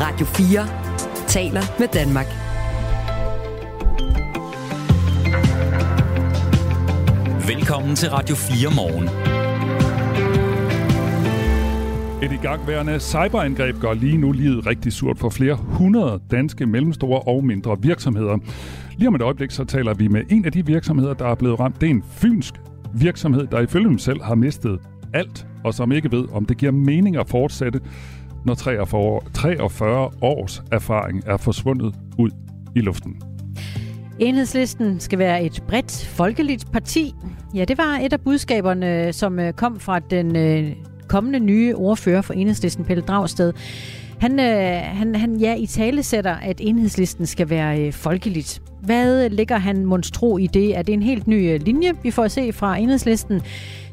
Radio 4 taler med Danmark. Velkommen til Radio 4 morgen. Et igangværende cyberangreb gør lige nu livet rigtig surt for flere hundrede danske mellemstore og mindre virksomheder. Lige om et øjeblik så taler vi med en af de virksomheder, der er blevet ramt. Det er en fynsk virksomhed, der ifølge dem selv har mistet alt, og som ikke ved, om det giver mening at fortsætte, når 43, 43 års erfaring er forsvundet ud i luften. Enhedslisten skal være et bredt folkeligt parti. Ja, det var et af budskaberne, som øh, kom fra den øh, kommende nye ordfører for Enhedslisten, Pelle Dragsted. Han, øh, han, han ja, i tale sætter, at enhedslisten skal være øh, folkeligt. Hvad ligger han monstro i det? Er det en helt ny øh, linje, vi får at se fra enhedslisten?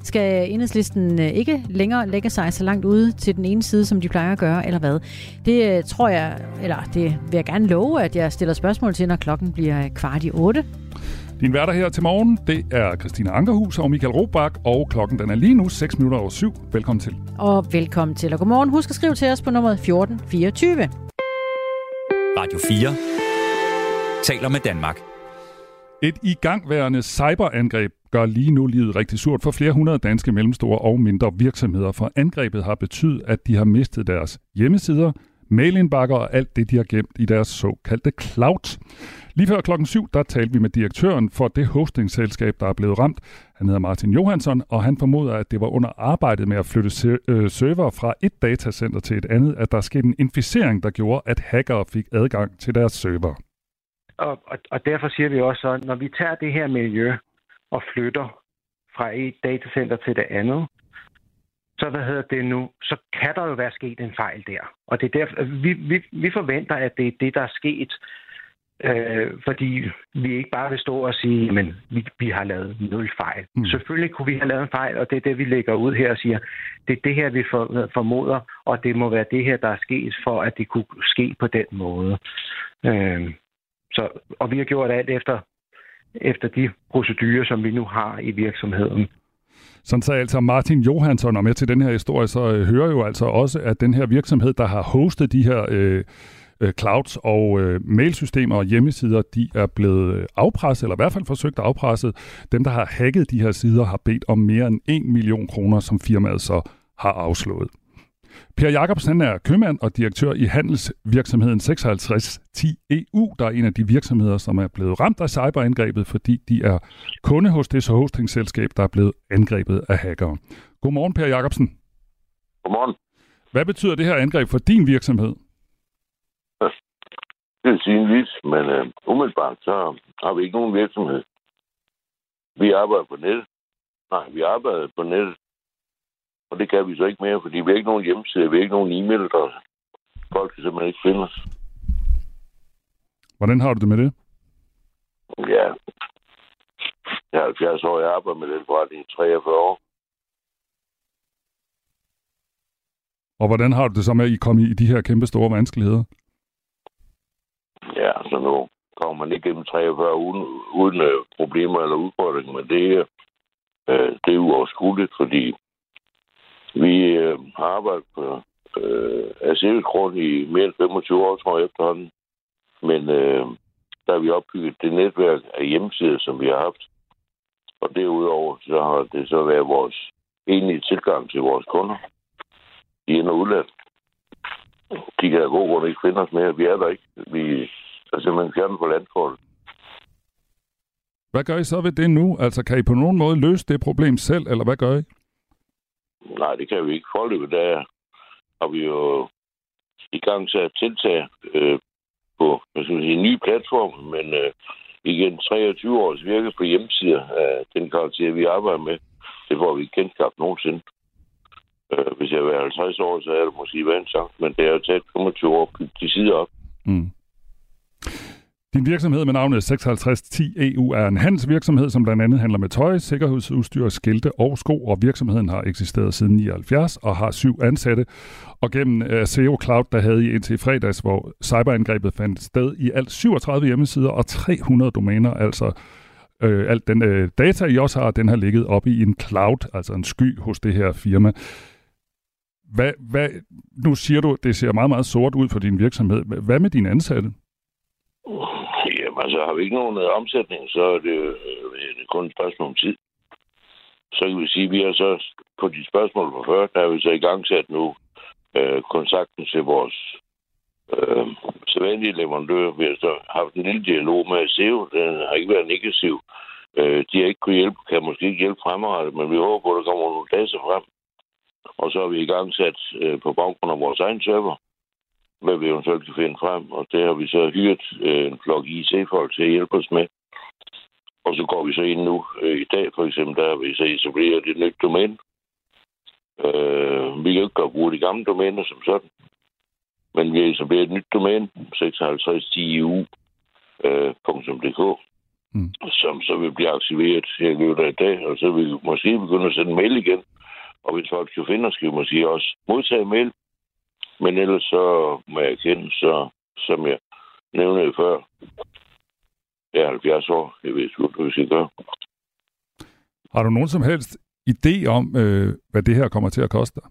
Skal enhedslisten øh, ikke længere lægge sig så langt ude til den ene side, som de plejer at gøre, eller hvad? Det øh, tror jeg, eller det vil jeg gerne love, at jeg stiller spørgsmål til, når klokken bliver kvart i otte. Din værter her til morgen, det er Christina Ankerhus og Michael Robach, og klokken den er lige nu 6 minutter over 7. Velkommen til. Og velkommen til, og godmorgen. Husk at skrive til os på nummer 1424. Radio 4 taler med Danmark. Et igangværende cyberangreb gør lige nu livet rigtig surt for flere hundrede danske mellemstore og mindre virksomheder, for angrebet har betydet, at de har mistet deres hjemmesider, mailindbakker og alt det, de har gemt i deres såkaldte cloud. Lige før klokken 7, der talte vi med direktøren for det hostingselskab, der er blevet ramt. Han hedder Martin Johansson, og han formoder, at det var under arbejdet med at flytte øh, server fra et datacenter til et andet, at der skete en inficering, der gjorde, at hackere fik adgang til deres server. Og, og, og derfor siger vi også, at når vi tager det her miljø og flytter fra et datacenter til det andet, så hvad hedder det nu, så kan der jo være sket en fejl der. Og det er derfor, vi, vi, vi forventer, at det er det, der er sket, øh, fordi vi ikke bare vil stå og sige, men vi, vi har lavet nul fejl. Mm. Selvfølgelig kunne vi have lavet en fejl, og det er det, vi lægger ud her og siger, det er det her, vi for, formoder, og det må være det her, der er sket, for at det kunne ske på den måde. Øh, så, og vi har gjort alt efter, efter de procedurer, som vi nu har i virksomheden. Sådan sagde altså Martin Johansson, og med til den her historie, så øh, hører jo altså også, at den her virksomhed, der har hostet de her øh, øh clouds og øh, mailsystemer og hjemmesider, de er blevet øh, afpresset, eller i hvert fald forsøgt afpresset. Dem, der har hacket de her sider, har bedt om mere end 1 million kroner, som firmaet så har afslået. Per Jacobsen er købmand og direktør i handelsvirksomheden 5610 EU, der er en af de virksomheder, som er blevet ramt af cyberangrebet, fordi de er kunde hos det hostingselskab, der er blevet angrebet af hackere. Godmorgen, Per Jacobsen. Godmorgen. Hvad betyder det her angreb for din virksomhed? Det er vis, men uh, umiddelbart så har vi ikke nogen virksomhed. Vi arbejder på nettet. Nej, vi arbejder på nettet. Og det kan vi så ikke mere, fordi vi har ikke nogen hjemmeside, vi har ikke nogen e-mail, der folk kan simpelthen ikke finde os. Hvordan har du det med det? Ja, jeg er 70 år, jeg arbejder med den forretning i 43 år. Og hvordan har du det så med, at I kom i de her kæmpe store vanskeligheder? Ja, så nu kommer man ikke gennem 43 uden, uden uh, problemer eller udfordringer, men det, uh, det er uoverskueligt, fordi vi øh, har arbejdet på øh, uh, af i mere end 25 år, tror jeg, efterhånden. Men øh, der har vi opbygget det netværk af hjemmesider, som vi har haft. Og derudover så har det så været vores enlige tilgang til vores kunder i er og. De kan af god grund ikke finde os mere. Vi er der ikke. Vi er simpelthen fjernet på landkortet. Hvad gør I så ved det nu? Altså, kan I på nogen måde løse det problem selv, eller hvad gør I? Nej, det kan vi ikke. Forløbet der har vi jo i gang til at tiltage øh, på hvad skal man sige, en ny platform, men øh, igen 23 års virke på hjemmesider af den karakter, vi arbejder med, det får vi ikke kendskab nogensinde. Øh, hvis jeg var 50 år, så er det måske været en men det er jo taget 25 år at bygge de sider op. Mm. Din virksomhed med navnet 5610 EU er en handelsvirksomhed, som blandt andet handler med tøj, sikkerhedsudstyr, skilte og sko, og virksomheden har eksisteret siden 79 og har syv ansatte. Og gennem øh, SEO Cloud, der havde I indtil fredags, hvor cyberangrebet fandt sted i alt 37 hjemmesider og 300 domæner, altså øh, alt den øh, data, I også har, den har ligget oppe i en cloud, altså en sky hos det her firma. hvad, hvad, nu siger du, det ser meget, meget sort ud for din virksomhed. Hvad med dine ansatte? Altså har vi ikke nogen øh, omsætning, så er det, øh, det er kun et spørgsmål om tid. Så kan vi sige, at vi har så på de spørgsmål på før, der har vi så i gang sat nu øh, kontakten til vores øh, sædvanlige leverandør. Vi har så haft en lille dialog med SEO. Den har ikke været negativ. Øh, de har ikke kunne hjælpe, kan måske ikke hjælpe fremadrettet, men vi håber på, at der kommer nogle data frem. Og så har vi i gang sat øh, på baggrund af vores egen server, hvad vi eventuelt kan finde frem. Og det har vi så hyret øh, en flok IC-folk til at hjælpe os med. Og så går vi så ind nu. Øh, I dag for eksempel, der har vi så etableret et nyt domæne. Øh, vi kan ikke gøre brug af de gamle domæner som sådan. Men vi har etableret et nyt domæne, 5610eu.dk, øh, mm. som så vil blive aktiveret her i løbet af i dag, og så vil vi måske begynde at sende mail igen. Og hvis folk kan finde os, skal vi måske også modtage mail. Men ellers så må jeg kende, så som jeg nævnte før, jeg er 70 år. Jeg ved ikke, hvad gøre. Har du nogen som helst idé om, øh, hvad det her kommer til at koste dig?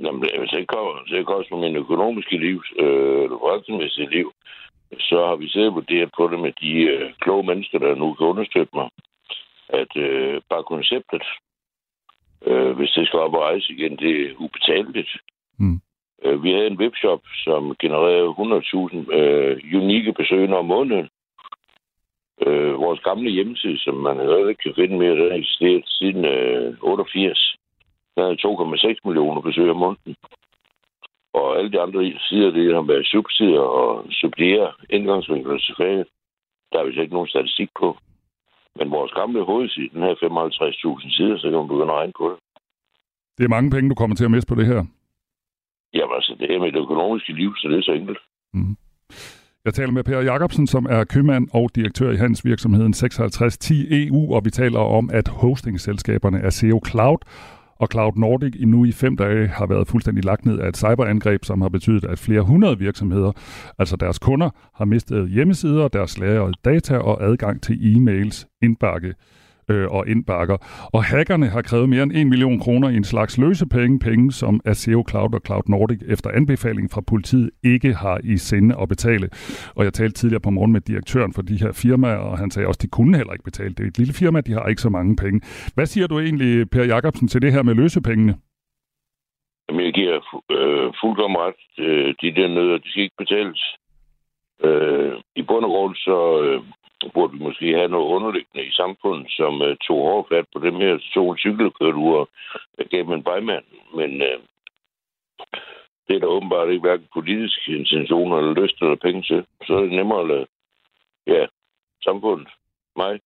Jamen, hvis det kommer til at koste min økonomiske liv, øh, eller forretningsmæssige liv, så har vi siddet vurderet på det med de øh, kloge mennesker, der nu kan understøtte mig, at øh, bare konceptet, øh, hvis det skal op og rejse igen, det er ubetaleligt. Mm. Øh, vi havde en webshop, som genererede 100.000 øh, unikke besøgende om måneden. Øh, vores gamle hjemmeside, som man heller ikke kan finde mere, den har eksisteret siden øh, 88. Der er 2,6 millioner besøg om måneden. Og alle de andre sider, det har været subsidier og subsidier, indgangsvinkler til faget. Der er vi ikke nogen statistik på. Men vores gamle hovedside, den her 55.000 sider, så kan man begynde at regne på det. Det er mange penge, du kommer til at miste på det her. Jamen altså, det med det økonomiske liv, så det er så enkelt. Mm. Jeg taler med Per Jacobsen, som er købmand og direktør i handelsvirksomheden 5610 EU, og vi taler om, at hostingselskaberne er SEO Cloud og Cloud Nordic i nu i fem dage har været fuldstændig lagt ned af et cyberangreb, som har betydet, at flere hundrede virksomheder, altså deres kunder, har mistet hjemmesider, deres lagrede data og adgang til e-mails indbakke øh, og indbakker. Og hackerne har krævet mere end 1 million kroner i en slags løsepenge, penge, som Aseo Cloud og Cloud Nordic efter anbefaling fra politiet ikke har i sinde at betale. Og jeg talte tidligere på morgen med direktøren for de her firmaer, og han sagde også, at de kunne heller ikke betale. Det er et lille firma, de har ikke så mange penge. Hvad siger du egentlig, Per Jacobsen, til det her med løsepengene? Jamen, jeg giver øh, fuldkommen ret. Øh, de der nødder, de skal ikke betales. Øh, I bund og grund så øh, burde vi måske have noget underliggende i samfundet, som øh, tog hårdt fat på dem her to cykelkørture øh, gennem en bejmand. Men øh, det er der åbenbart ikke hverken politiske intentioner eller lyst eller penge til. Så er det nemmere at lade ja, samfundet, mig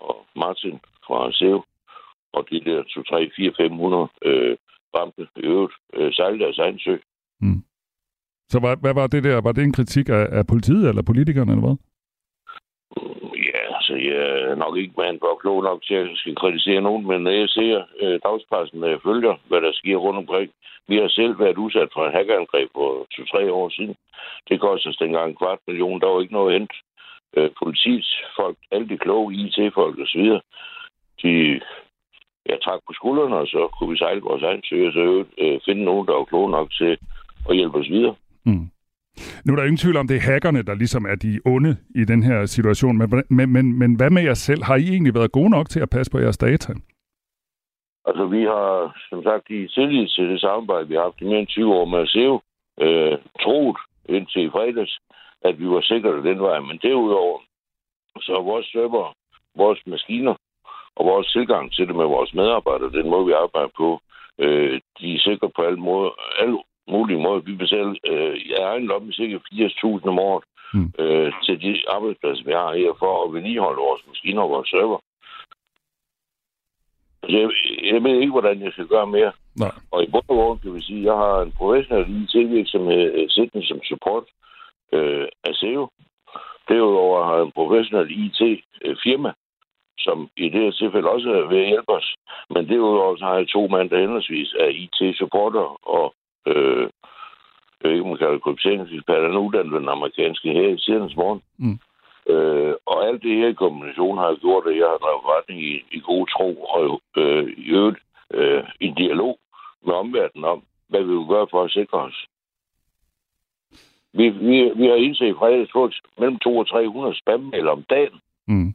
og Martin fra SEO og de der 2, 3, 4, 500 øh, ramte i øvrigt øh, sejle deres egen sø. Mm. Så hvad, hvad var det der? Var det en kritik af, af politiet eller politikerne, eller hvad? Altså, jeg er nok ikke mand for klog nok til at skal kritisere nogen, men når jeg ser øh, dagspressen, når jeg følger, hvad der sker rundt omkring, vi har selv været udsat for et hackerangreb for 2-3 år siden. Det kostede os dengang en kvart million. Der var ikke noget hent. Øh, politiets folk, alle de kloge IT-folk osv., de ja, trak på skuldrene, og så kunne vi sejle vores egen sø, og så øh, finde nogen, der var kloge nok til at hjælpe os videre. Mm. Nu er der ingen tvivl om, det er hackerne, der ligesom er de onde i den her situation. Men, men, men, men hvad med jer selv? Har I egentlig været gode nok til at passe på jeres data? Altså, vi har, som sagt, i tillid til det samarbejde, vi har haft i mere end 20 år med SEO, øh, troet indtil i fredags, at vi var sikre den vej. Men derudover, så er vores server, vores maskiner og vores tilgang til det med vores medarbejdere, den måde, vi arbejder på, øh, de er sikre på alle, måder, alle mulige måder. Vi betaler øh, i egen lomme cirka 80.000 om året mm. øh, til de arbejdspladser, vi har her for at vedligeholde vores maskiner og vores server. Altså, jeg, jeg ved ikke, hvordan jeg skal gøre mere. Nej. Og i bund og grund kan vi sige, at jeg har en professionel IT-virksomhed øh, siddende som support øh, af SEO. Derudover har jeg en professionel IT-firma, som i det her tilfælde også er ved at hjælpe os. Men derudover så har jeg to mand, der henholdsvis er IT-supporter og øh, jeg ved ikke, om man kalder krypteringsekspert, han er uddannet ved den amerikanske her i tidens morgen. Mm. Øh, og alt det her i kombination har gjort, at jeg har drevet retning i, i god tro og øh, i øvrigt øh, i dialog med omverdenen om, hvad vi vil gøre for at sikre os. Vi, vi, vi har indset i fredags fået mellem 200 og 300 spam om dagen. Mm.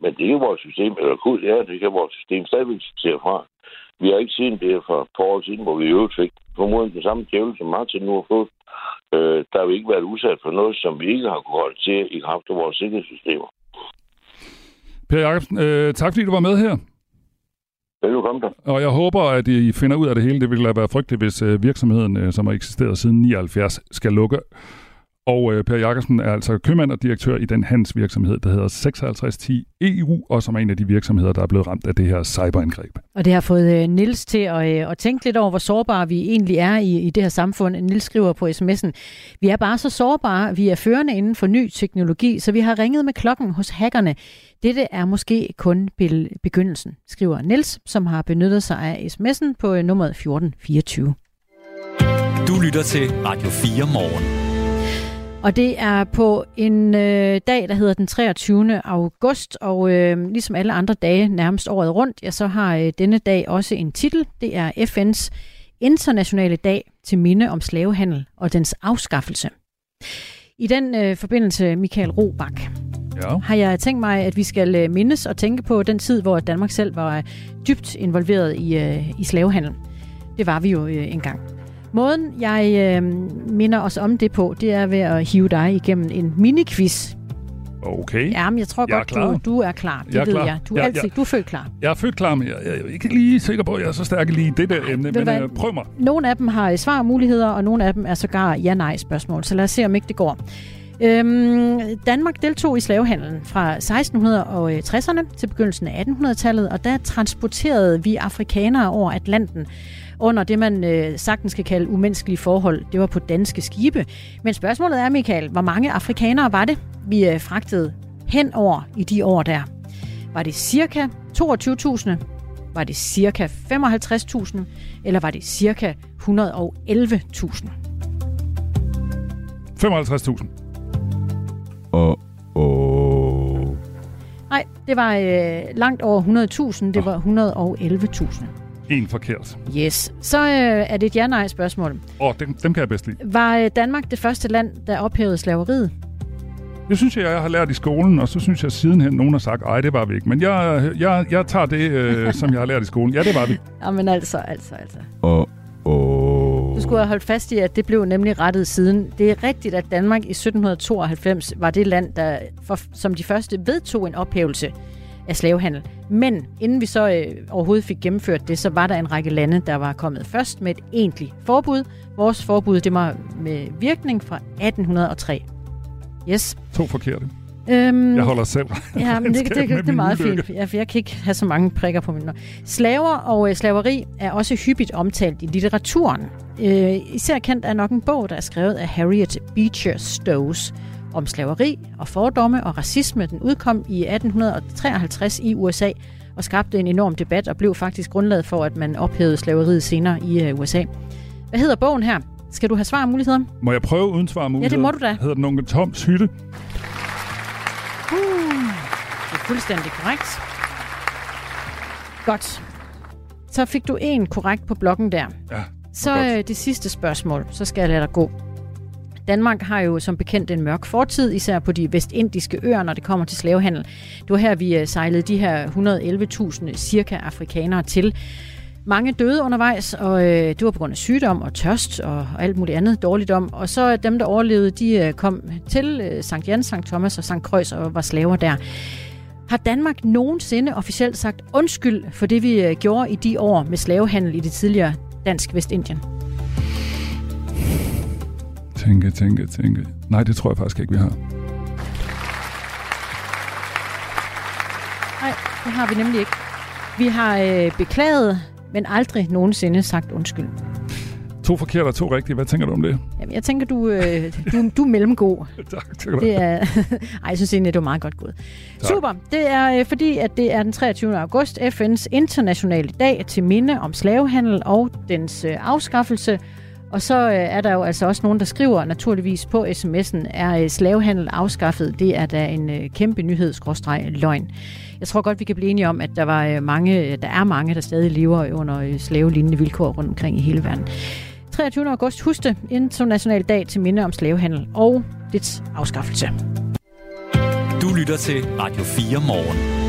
Men det er vores system, eller kun, ja, det kan vores system stadigvæk se fra. Vi har ikke set det for et par år siden, hvor vi i øvrigt fik formodentlig den samme djævel, som Martin nu har fået. Øh, der har vi ikke været udsat for noget, som vi ikke har kunnet holde til i kraft af vores sikkerhedssystemer. Per Jacobsen, øh, tak fordi du var med her. Velkommen der. Og jeg håber, at I finder ud af det hele. Det ville være frygteligt, hvis øh, virksomheden, øh, som har eksisteret siden 79, skal lukke. Og øh, Per Jakobsen er altså købmand og direktør i den handelsvirksomhed, der hedder 5610 EU, og som er en af de virksomheder, der er blevet ramt af det her cyberangreb. Og det har fået øh, Nils til at, øh, at tænke lidt over, hvor sårbare vi egentlig er i, i det her samfund. Nils skriver på sms'en, vi er bare så sårbare, vi er førende inden for ny teknologi, så vi har ringet med klokken hos hackerne. Dette er måske kun begyndelsen, skriver Nils, som har benyttet sig af sms'en på øh, nummeret 1424. Du lytter til Radio 4 morgen. Og det er på en øh, dag, der hedder den 23. august, og øh, ligesom alle andre dage nærmest året rundt, ja, så har øh, denne dag også en titel. Det er FN's internationale dag til minde om slavehandel og dens afskaffelse. I den øh, forbindelse, Michael Robach, ja. har jeg tænkt mig, at vi skal øh, mindes og tænke på den tid, hvor Danmark selv var dybt involveret i, øh, i slavehandel. Det var vi jo øh, engang. Måden, jeg øh, minder os om det på, det er ved at hive dig igennem en mini-quiz. Okay. Ja, men jeg tror jeg godt, du, du er klar. Det jeg ved klar. jeg. Du er, ja, altid, ja. du er født klar. Jeg er født klar, men jeg, jeg er ikke lige sikker på, at jeg er så stærk lige i det der emne. Men uh, prøv mig. Nogle af dem har svarmuligheder, og nogle af dem er sågar ja-nej-spørgsmål. Så lad os se, om ikke det går. Øhm, Danmark deltog i slavehandlen fra 1660'erne til begyndelsen af 1800-tallet, og der transporterede vi afrikanere over Atlanten under det, man øh, sagtens skal kalde umenneskelige forhold. Det var på danske skibe. Men spørgsmålet er, Michael, hvor mange afrikanere var det, vi øh, fragtede hen over i de år der? Var det cirka 22.000? Var det cirka 55.000? Eller var det cirka 111.000? 55.000. Og oh. Nej, det var øh, langt over 100.000. Det var 111.000. En forkert. Yes. Så øh, er det et ja-nej-spørgsmål. Åh, oh, dem, dem kan jeg bedst lide. Var øh, Danmark det første land, der ophævede slaveriet? Det synes jeg, jeg har lært i skolen, og så synes jeg sidenhen, nogen har sagt, ej, det var vi ikke. Men jeg, jeg, jeg tager det, øh, som jeg har lært i skolen. Ja, det var vi. Jamen altså, altså, altså. Og, og... Du skulle have holdt fast i, at det blev nemlig rettet siden. Det er rigtigt, at Danmark i 1792 var det land, der for, som de første vedtog en ophævelse af slavehandel. Men inden vi så øh, overhovedet fik gennemført det, så var der en række lande, der var kommet først med et egentligt forbud. Vores forbud, det var med virkning fra 1803. Yes. To forkerte. Øhm, jeg holder selv. Ja, men det, det, det, det er meget fint. Jeg, jeg kan ikke have så mange prikker på min Slaver og øh, slaveri er også hyppigt omtalt i litteraturen. Øh, især kendt er nok en bog, der er skrevet af Harriet Beecher Stowe om slaveri og fordomme og racisme. Den udkom i 1853 i USA og skabte en enorm debat og blev faktisk grundlaget for, at man ophævede slaveriet senere i øh, USA. Hvad hedder bogen her? Skal du have svar og muligheder? Må jeg prøve uden svar og muligheder? Ja, det må du da. Hedder den Onkel Toms Hytte? Uh, det er fuldstændig korrekt. Godt. Så fik du en korrekt på blokken der. Ja, Så øh, det sidste spørgsmål, så skal jeg lade dig gå. Danmark har jo som bekendt en mørk fortid, især på de vestindiske øer, når det kommer til slavehandel. Det var her, vi øh, sejlede de her 111.000 cirka afrikanere til. Mange døde undervejs, og øh, det var på grund af sygdom og tørst og, og alt muligt andet dårligdom. Og så øh, dem, der overlevede, de øh, kom til øh, Sankt Jan, Sankt Thomas og Sankt Kreuz og var slaver der. Har Danmark nogensinde officielt sagt undskyld for det, vi øh, gjorde i de år med slavehandel i det tidligere dansk Vestindien? Tænke, tænke, tænke. Nej, det tror jeg faktisk ikke, vi har. Nej, det har vi nemlig ikke. Vi har øh, beklaget, men aldrig nogensinde sagt undskyld. To forkerte og to rigtige. Hvad tænker du om det? Jamen, jeg tænker, du, øh, du, du er mellemgod. tak, tak. Det er, ej, jeg synes egentlig, det var meget godt gået. Tak. Super. Det er øh, fordi, at det er den 23. august, FN's internationale dag til minde om slavehandel og dens øh, afskaffelse. Og så øh, er der jo altså også nogen, der skriver naturligvis på sms'en, er øh, slavehandel afskaffet? Det er da en øh, kæmpe nyhed, løgn. Jeg tror godt, vi kan blive enige om, at der, var, øh, mange, øh, der er mange, der stadig lever øh, under øh, slavelignende vilkår rundt omkring i hele verden. 23. august. Husk det. International dag til minde om slavehandel og dets afskaffelse. Du lytter til Radio 4 morgen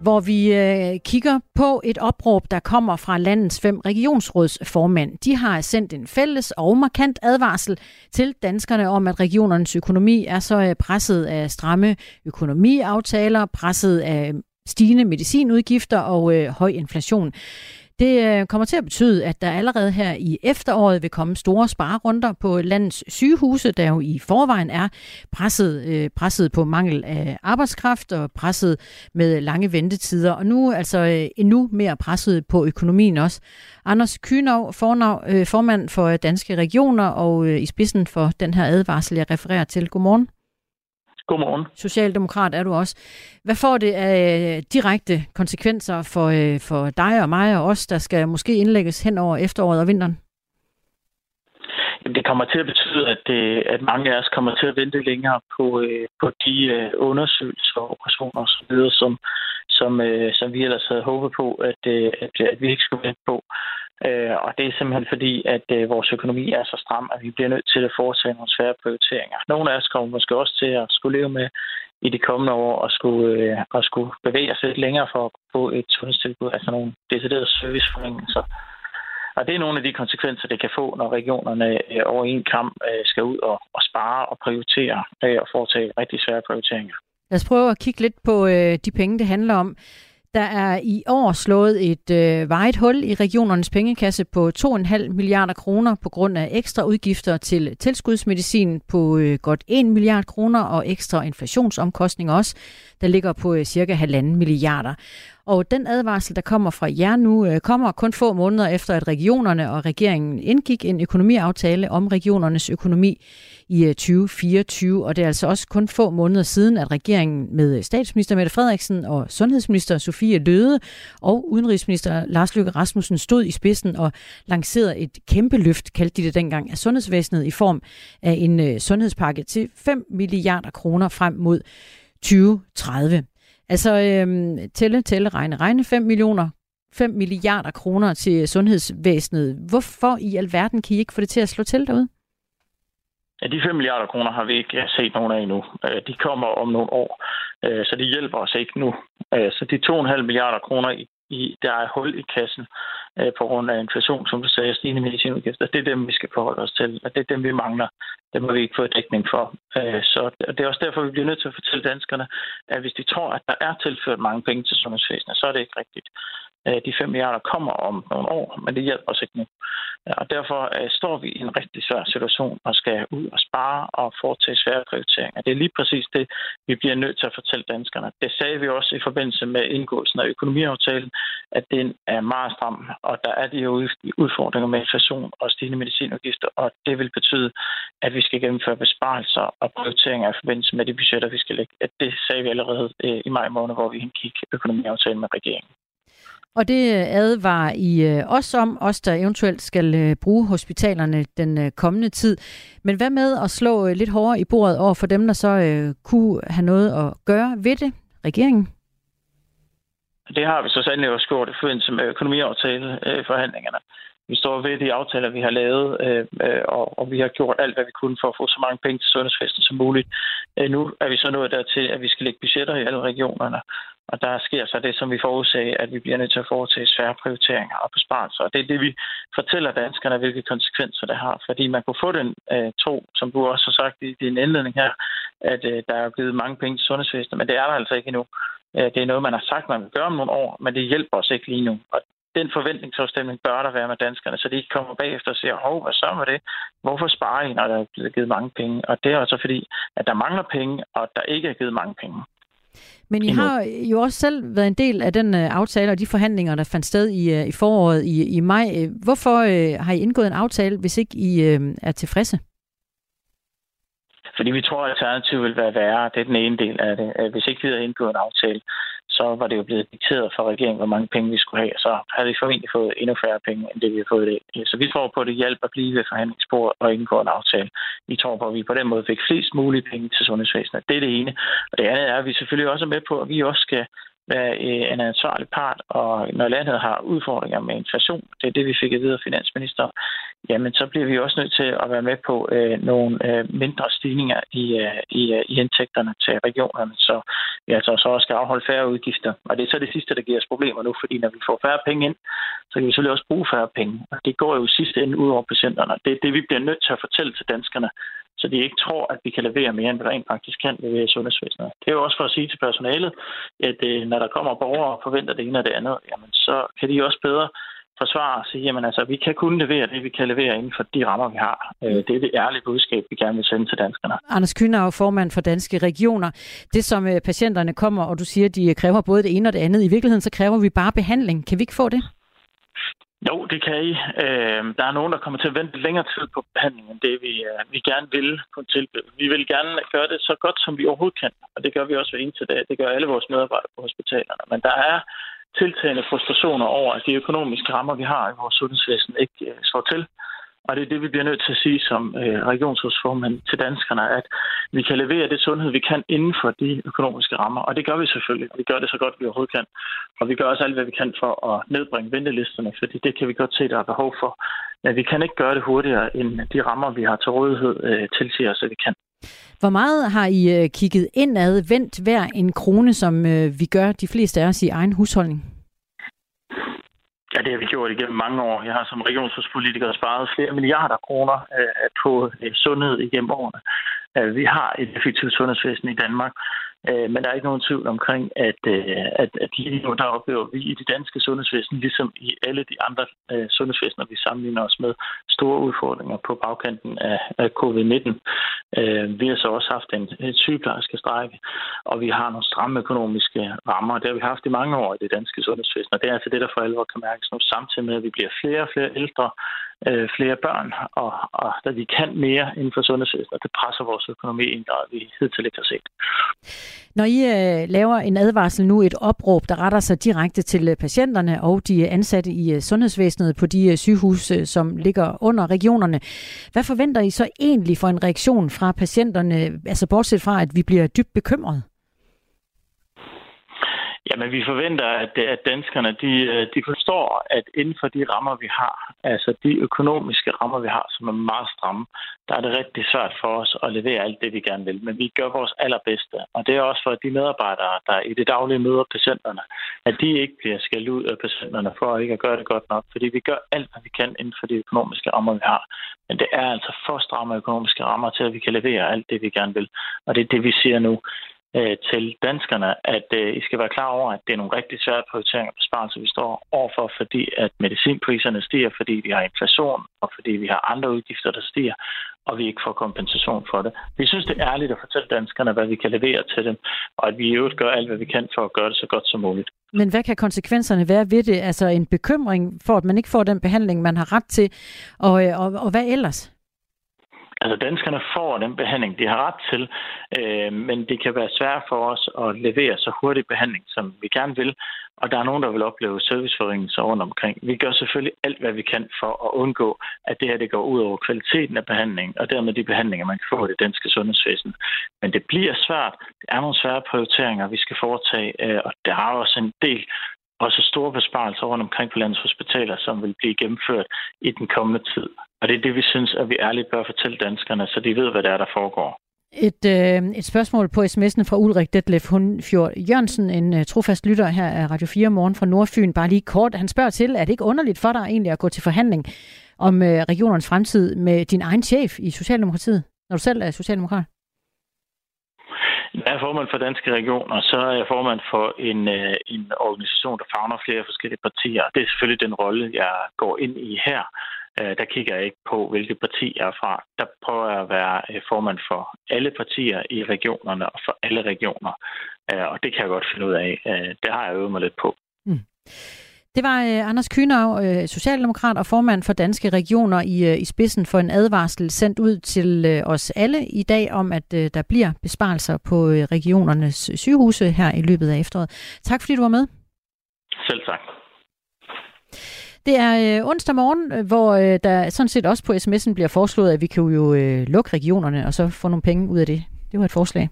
hvor vi øh, kigger på et opråb, der kommer fra landets fem regionsrådsformænd. De har sendt en fælles og markant advarsel til danskerne om, at regionernes økonomi er så øh, presset af stramme økonomiaftaler, presset af øh, stigende medicinudgifter og øh, høj inflation. Det øh, kommer til at betyde, at der allerede her i efteråret vil komme store sparerunder på landets sygehuse, der jo i forvejen er presset, øh, presset på mangel af arbejdskraft og presset med lange ventetider, og nu altså øh, endnu mere presset på økonomien også. Anders Kynov, formand for Danske Regioner og i spidsen for den her advarsel, jeg refererer til. Godmorgen. Godmorgen. Socialdemokrat er du også. Hvad får det af øh, direkte konsekvenser for, øh, for dig og mig og os, der skal måske indlægges hen over efteråret og vinteren? Det kommer til at betyde, at, det, at mange af os kommer til at vente længere på, øh, på de undersøgelser og operationer osv., som, som, som vi ellers havde håbet på, at, at, at vi ikke skulle vente på. Øh, og det er simpelthen fordi, at øh, vores økonomi er så stram, at vi bliver nødt til at foretage nogle svære prioriteringer. Nogle af os kommer måske også til at skulle leve med i de kommende år og skulle, øh, og skulle bevæge os lidt længere for at få et sundhedstilbud, altså nogle deciderede serviceforringelser. Og det er nogle af de konsekvenser, det kan få, når regionerne øh, over en kamp øh, skal ud og, og spare og prioritere øh, og foretage rigtig svære prioriteringer. Lad os prøve at kigge lidt på øh, de penge, det handler om. Der er i år slået et øh, vejet hul i regionernes pengekasse på 2,5 milliarder kroner på grund af ekstra udgifter til tilskudsmedicin på øh, godt 1 milliard kroner og ekstra inflationsomkostninger også, der ligger på øh, cirka 1,5 milliarder. Og den advarsel, der kommer fra jer nu, øh, kommer kun få måneder efter, at regionerne og regeringen indgik en økonomiaftale om regionernes økonomi i øh, 2024. Og det er altså også kun få måneder siden, at regeringen med øh, statsminister Mette Frederiksen og sundhedsminister Sofie Løde og udenrigsminister Lars Løkke Rasmussen stod i spidsen og lancerede et kæmpe løft, kaldte de det dengang, af sundhedsvæsenet i form af en øh, sundhedspakke til 5 milliarder kroner frem mod 2030. Altså øhm, tælle, tælle, regne, regne 5 millioner 5 milliarder kroner til sundhedsvæsenet. Hvorfor i alverden kan I ikke få det til at slå til derude? Ja, de 5 milliarder kroner har vi ikke øh, set nogen af endnu. Øh, de kommer om nogle år, øh, så de hjælper os ikke nu. Så de 2,5 milliarder kroner, i, der er hul i kassen på grund af inflation, som du sagde, stigende medicinudgifter, det er dem, vi skal forholde os til. Og det er dem, vi mangler dem har vi ikke fået dækning for. Øh, så det er også derfor, vi bliver nødt til at fortælle danskerne, at hvis de tror, at der er tilført mange penge til sundhedsvæsenet, så er det ikke rigtigt. Øh, de 5 milliarder kommer om nogle år, men det hjælper os ikke nu. Øh, og derfor står vi i en rigtig svær situation og skal ud og spare og foretage svære prioriteringer. Det er lige præcis det, vi bliver nødt til at fortælle danskerne. Det sagde vi også i forbindelse med indgåelsen af økonomiaftalen, at den er meget stram, og der er de her udfordringer med inflation og stigende medicinudgifter, og det vil betyde, at vi skal gennemføre besparelser og prioriteringer i forbindelse med de budgetter, vi skal lægge. Det sagde vi allerede øh, i maj måned, hvor vi indgik økonomiaftalen med regeringen. Og det advarer I øh, os om, os der eventuelt skal øh, bruge hospitalerne den øh, kommende tid. Men hvad med at slå lidt hårdere i bordet over for dem, der så kunne have noget at gøre ved det? Regeringen? Det har vi så sandelig også gjort i forbindelse med økonomiaftaleforhandlingerne. Vi står ved de aftaler, vi har lavet, øh, øh, og, og vi har gjort alt, hvad vi kunne for at få så mange penge til sundhedsfesten som muligt. Øh, nu er vi så nået dertil, at vi skal lægge budgetter i alle regionerne. Og der sker så det, som vi forudsagde, at vi bliver nødt til at foretage svære prioriteringer og besparelser. Og det er det, vi fortæller danskerne, hvilke konsekvenser det har. Fordi man kunne få den øh, tro, som du også har sagt i din indledning her, at øh, der er givet mange penge til sundhedsvæsenet, men det er der altså ikke endnu. Øh, det er noget, man har sagt, man vil gøre om nogle år, men det hjælper os ikke lige nu. Og den forventningsafstemning bør der være med danskerne, så de ikke kommer bagefter og siger, hov, hvad så med det? Hvorfor sparer I, når der er blevet givet mange penge? Og det er altså fordi, at der mangler penge, og der ikke er givet mange penge. Men I har jo også selv været en del af den uh, aftale og de forhandlinger, der fandt sted i, uh, i foråret i, i maj. Hvorfor uh, har I indgået en aftale, hvis ikke I uh, er tilfredse? Fordi vi tror, at alternativet vil være værre. Det er den ene del af det. Hvis ikke vi havde indgået en aftale, så var det jo blevet dikteret fra regeringen, hvor mange penge vi skulle have, så havde vi formentlig fået endnu færre penge, end det vi har fået det. Øh, så vi tror på, at det hjælper at blive ved forhandlingsbordet og indgå en aftale. Vi tror på, at vi på den måde fik flest mulige penge til sundhedsvæsenet. Det er det ene. Og det andet er, at vi selvfølgelig også er med på, at vi også skal være øh, en ansvarlig part, og når landet har udfordringer med inflation, det er det, vi fik at vide af finansminister, jamen så bliver vi også nødt til at være med på øh, nogle øh, mindre stigninger i, øh, i, øh, i indtægterne til regionerne, så vi altså så også skal afholde færre udgifter. Og det er så det sidste, der giver os problemer nu, fordi når vi får færre penge ind, så kan vi selvfølgelig også bruge færre penge. Og det går jo sidste ende ud over patienterne. Det er det, vi bliver nødt til at fortælle til danskerne, så de ikke tror, at vi kan levere mere, end vi rent faktisk kan levere i sundhedsvæsenet. Det er jo også for at sige til personalet, at øh, når der kommer borgere og forventer det ene og det andet, jamen så kan de også bedre forsvare og sige, jamen altså, vi kan kun levere det, vi kan levere inden for de rammer, vi har. Øh, det er det ærlige budskab, vi gerne vil sende til danskerne. Anders Kyner er formand for Danske Regioner. Det, som øh, patienterne kommer, og du siger, de kræver både det ene og det andet. I virkeligheden, så kræver vi bare behandling. Kan vi ikke få det? Jo, det kan I. Øh, der er nogen, der kommer til at vente længere tid på behandlingen, end det vi, øh, vi gerne vil kunne tilbyde. Vi vil gerne gøre det så godt, som vi overhovedet kan, og det gør vi også hver eneste dag. Det gør alle vores medarbejdere på hospitalerne. Men der er tiltagende frustrationer over, at de økonomiske rammer, vi har i vores sundhedsvæsen, ikke øh, slår til. Og det er det, vi bliver nødt til at sige som øh, regionsrådsformand til danskerne, at vi kan levere det sundhed, vi kan inden for de økonomiske rammer. Og det gør vi selvfølgelig. Vi gør det så godt, vi overhovedet kan. Og vi gør også alt, hvad vi kan for at nedbringe ventelisterne, fordi det kan vi godt se, der er behov for. Men vi kan ikke gøre det hurtigere, end de rammer, vi har til rådighed, øh, tilsiger at vi kan. Hvor meget har I øh, kigget indad, vendt hver en krone, som øh, vi gør de fleste af os i egen husholdning? Ja, det har vi gjort igennem mange år. Jeg har som regionsrådspolitiker sparet flere milliarder kroner øh, på øh, sundhed igennem årene. Øh, vi har et effektivt sundhedsvæsen i Danmark, øh, men der er ikke nogen tvivl omkring, at, øh, at, at lige nu der oplever vi i det danske sundhedsvæsen, ligesom i alle de andre øh, sundhedsvæsener, vi sammenligner os med, store udfordringer på bagkanten af, af covid-19. Øh, vi har så også haft en, en sygeplejerske strække, og vi har nogle stramme økonomiske rammer. Det har vi haft i mange år i det danske sundhedsvæsen, og det er altså det, der for alvor kan mærkes nu, samtidig med, at vi bliver flere og flere ældre, øh, flere børn, og, og da vi kan mere inden for sundhedsvæsenet, det presser vores økonomi i en grad, vi hidtil ikke har set. Når I øh, laver en advarsel nu, et opråb, der retter sig direkte til øh, patienterne og de ansatte i øh, sundhedsvæsenet på de øh, sygehus, øh, som ligger under regionerne, hvad forventer I så egentlig for en reaktion fra patienterne, altså bortset fra, at vi bliver dybt bekymrede? Jamen, vi forventer, at, at danskerne de, øh, de forstår, at inden for de rammer, vi har, altså de økonomiske rammer, vi har, som er meget stramme, der er det rigtig svært for os at levere alt det, vi gerne vil. Men vi gør vores allerbedste. Og det er også for de medarbejdere, der i det daglige møder patienterne, at de ikke bliver skældt ud af patienterne for ikke at gøre det godt nok. Fordi vi gør alt, hvad vi kan inden for de økonomiske rammer, vi har. Men det er altså for stramme økonomiske rammer til, at vi kan levere alt det, vi gerne vil. Og det er det, vi siger nu øh, til danskerne, at øh, I skal være klar over, at det er nogle rigtig svære prioriteringer og besparelser, vi står overfor, fordi at medicinpriserne stiger, fordi vi har inflation, og fordi vi har andre udgifter, der stiger, og vi ikke får kompensation for det. Vi synes, det er ærligt at fortælle danskerne, hvad vi kan levere til dem, og at vi i øvrigt gør alt, hvad vi kan for at gøre det så godt som muligt. Men hvad kan konsekvenserne være ved det? Altså en bekymring for, at man ikke får den behandling, man har ret til, og, øh, og, og hvad ellers? Altså danskerne får den behandling, de har ret til, øh, men det kan være svært for os at levere så hurtig behandling, som vi gerne vil, og der er nogen, der vil opleve serviceforringelser rundt omkring. Vi gør selvfølgelig alt, hvad vi kan for at undgå, at det her det går ud over kvaliteten af behandlingen, og dermed de behandlinger, man kan få i det danske sundhedsvæsen. Men det bliver svært. Det er nogle svære prioriteringer, vi skal foretage, øh, og der er også en del også store besparelser rundt omkring på landets hospitaler, som vil blive gennemført i den kommende tid. Og det er det, vi synes, at vi ærligt bør fortælle danskerne, så de ved, hvad det er, der foregår. Et, øh, et spørgsmål på sms'en fra Ulrik Detlef Hundfjord Jørgensen, en øh, trofast lytter her af Radio 4 morgen fra Nordfyn. Bare lige kort, han spørger til, er det ikke underligt for dig egentlig at gå til forhandling om øh, regionernes fremtid med din egen chef i Socialdemokratiet, når du selv er socialdemokrat? Jeg er formand for Danske Regioner, så er jeg formand for en, øh, en organisation, der fagner flere forskellige partier. Det er selvfølgelig den rolle, jeg går ind i her. Øh, der kigger jeg ikke på, hvilket parti jeg er fra. Der prøver jeg at være øh, formand for alle partier i regionerne og for alle regioner. Og det kan jeg godt finde ud af. Det har jeg øvet mig lidt på. Mm. Det var uh, Anders Kynav, uh, socialdemokrat og formand for Danske Regioner i, uh, i spidsen for en advarsel sendt ud til uh, os alle i dag om, at uh, der bliver besparelser på uh, regionernes sygehuse her i løbet af efteråret. Tak fordi du var med. Selv tak. Det er øh, onsdag morgen, hvor øh, der sådan set også på sms'en bliver foreslået, at vi kan jo øh, lukke regionerne og så få nogle penge ud af det. Det var et forslag.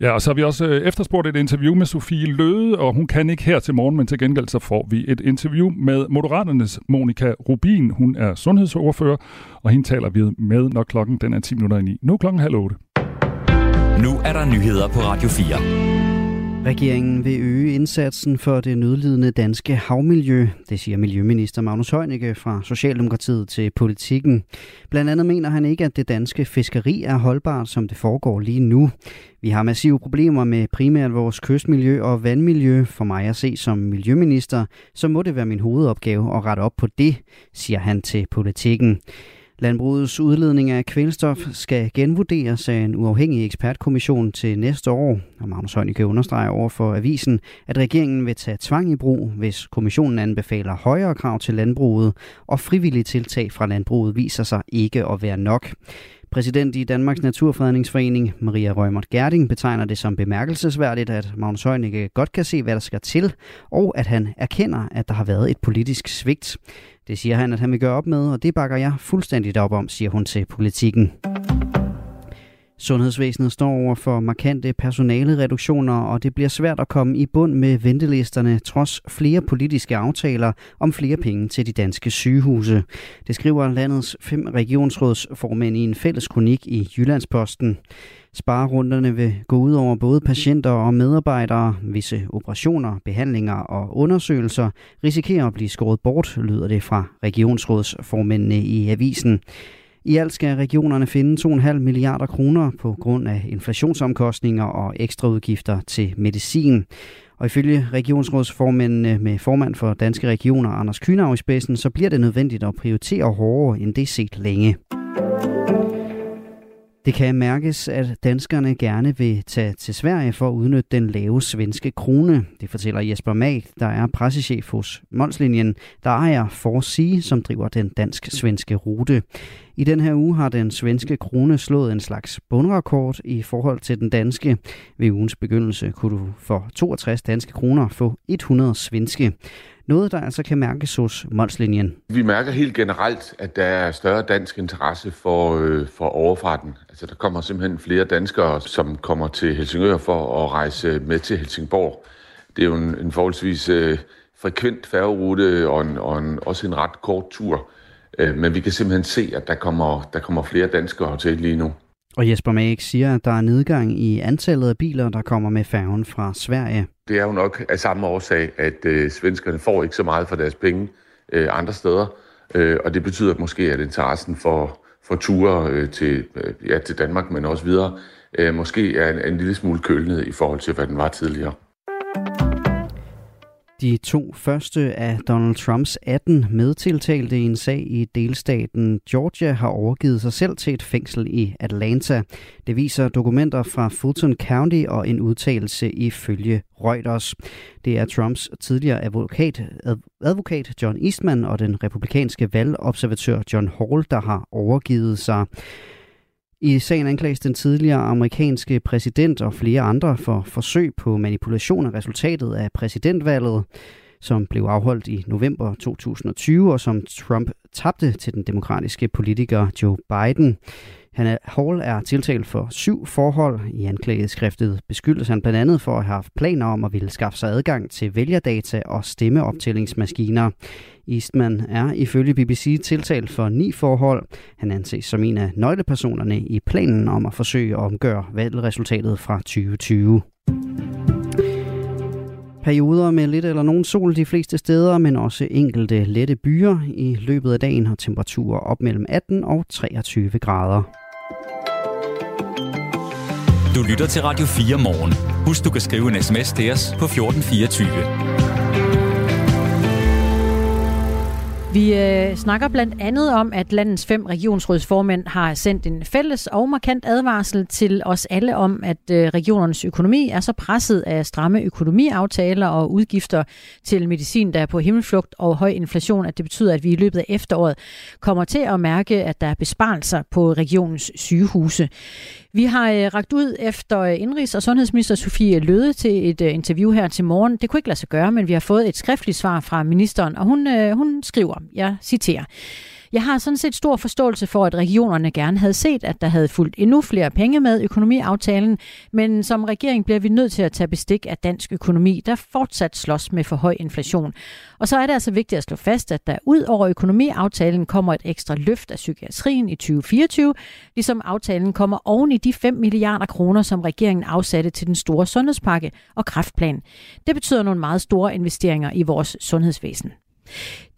Ja, og så har vi også øh, efterspurgt et interview med Sofie Løde, og hun kan ikke her til morgen, men til gengæld så får vi et interview med Moderaternes Monika Rubin. Hun er sundhedsordfører, og hende taler vi med, når klokken den er 10 minutter i 9. Nu er klokken halv 8. Nu er der nyheder på Radio 4. Regeringen vil øge indsatsen for det nødlidende danske havmiljø, det siger Miljøminister Magnus Heunicke fra Socialdemokratiet til politikken. Blandt andet mener han ikke, at det danske fiskeri er holdbart, som det foregår lige nu. Vi har massive problemer med primært vores kystmiljø og vandmiljø. For mig at se som miljøminister, så må det være min hovedopgave at rette op på det, siger han til politikken. Landbrugets udledning af kvælstof skal genvurderes af en uafhængig ekspertkommission til næste år. Og Magnus Heunicke understreger over for avisen, at regeringen vil tage tvang i brug, hvis kommissionen anbefaler højere krav til landbruget, og frivillige tiltag fra landbruget viser sig ikke at være nok. Præsident i Danmarks Naturfredningsforening, Maria Rømert Gerding, betegner det som bemærkelsesværdigt, at Magnus Heunicke godt kan se, hvad der skal til, og at han erkender, at der har været et politisk svigt. Det siger han, at han vil gøre op med, og det bakker jeg fuldstændigt op om, siger hun til politikken. Sundhedsvæsenet står over for markante personalereduktioner, og det bliver svært at komme i bund med ventelisterne, trods flere politiske aftaler om flere penge til de danske sygehuse. Det skriver landets fem regionsrådsformænd i en fælles kronik i Jyllandsposten. Sparerunderne vil gå ud over både patienter og medarbejdere. Visse operationer, behandlinger og undersøgelser risikerer at blive skåret bort, lyder det fra regionsrådsformændene i avisen. I alt skal regionerne finde 2,5 milliarder kroner på grund af inflationsomkostninger og ekstra udgifter til medicin. Og ifølge regionsrådsformændene med formand for Danske Regioner, Anders Kynav i spidsen, så bliver det nødvendigt at prioritere hårdere end det set længe. Det kan mærkes, at danskerne gerne vil tage til Sverige for at udnytte den lave svenske krone. Det fortæller Jesper Mag, der er pressechef hos Molslinjen, der ejer Forsi, som driver den dansk-svenske rute. I den her uge har den svenske krone slået en slags bundrekord i forhold til den danske. Ved ugens begyndelse kunne du for 62 danske kroner få 100 svenske. Noget, der altså kan mærkes hos Molslinjen. Vi mærker helt generelt, at der er større dansk interesse for, øh, for overfarten. Altså, der kommer simpelthen flere danskere, som kommer til Helsingør for at rejse med til Helsingborg. Det er jo en, en forholdsvis øh, frekvent færgerute og, en, og en, også en ret kort tur. Øh, men vi kan simpelthen se, at der kommer, der kommer flere danskere til lige nu. Og Jesper Mag siger, at der er nedgang i antallet af biler, der kommer med færgen fra Sverige. Det er jo nok af samme årsag, at øh, svenskerne får ikke så meget for deres penge øh, andre steder. Øh, og det betyder måske, at interessen for, for ture øh, til, øh, ja, til Danmark, men også videre, øh, måske er en, en lille smule kølnet i forhold til, hvad den var tidligere. De to første af Donald Trumps 18 medtiltalte i en sag i delstaten Georgia har overgivet sig selv til et fængsel i Atlanta. Det viser dokumenter fra Fulton County og en udtalelse ifølge Reuters. Det er Trumps tidligere advokat, advokat John Eastman og den republikanske valgobservatør John Hall, der har overgivet sig. I sagen anklages den tidligere amerikanske præsident og flere andre for forsøg på manipulation af resultatet af præsidentvalget, som blev afholdt i november 2020, og som Trump tabte til den demokratiske politiker Joe Biden. Han er, Hall er tiltalt for syv forhold. I anklageskriftet beskyldes han blandt andet for at have haft planer om at ville skaffe sig adgang til vælgerdata og stemmeoptællingsmaskiner. Eastman er ifølge BBC tiltalt for ni forhold. Han anses som en af nøglepersonerne i planen om at forsøge at omgøre valgresultatet fra 2020. Perioder med lidt eller nogen sol de fleste steder, men også enkelte lette byer i løbet af dagen har temperaturer op mellem 18 og 23 grader. Du lytter til Radio 4 morgen. Husk, du kan skrive en sms til os på 1424. Vi øh, snakker blandt andet om, at landets fem regionsrådsformænd har sendt en fælles og markant advarsel til os alle om, at øh, regionernes økonomi er så presset af stramme økonomiaftaler og udgifter til medicin, der er på himmelflugt og høj inflation, at det betyder, at vi i løbet af efteråret kommer til at mærke, at der er besparelser på regionens sygehuse. Vi har øh, ragt ud efter øh, indrigs- og sundhedsminister Sofie Løde til et øh, interview her til morgen. Det kunne ikke lade sig gøre, men vi har fået et skriftligt svar fra ministeren, og hun, øh, hun skriver, jeg citerer, jeg har sådan set stor forståelse for, at regionerne gerne havde set, at der havde fulgt endnu flere penge med økonomiaftalen, men som regering bliver vi nødt til at tage bestik af dansk økonomi, der fortsat slås med for høj inflation. Og så er det altså vigtigt at slå fast, at der ud over økonomiaftalen kommer et ekstra løft af psykiatrien i 2024, ligesom aftalen kommer oven i de 5 milliarder kroner, som regeringen afsatte til den store sundhedspakke og kraftplan. Det betyder nogle meget store investeringer i vores sundhedsvæsen.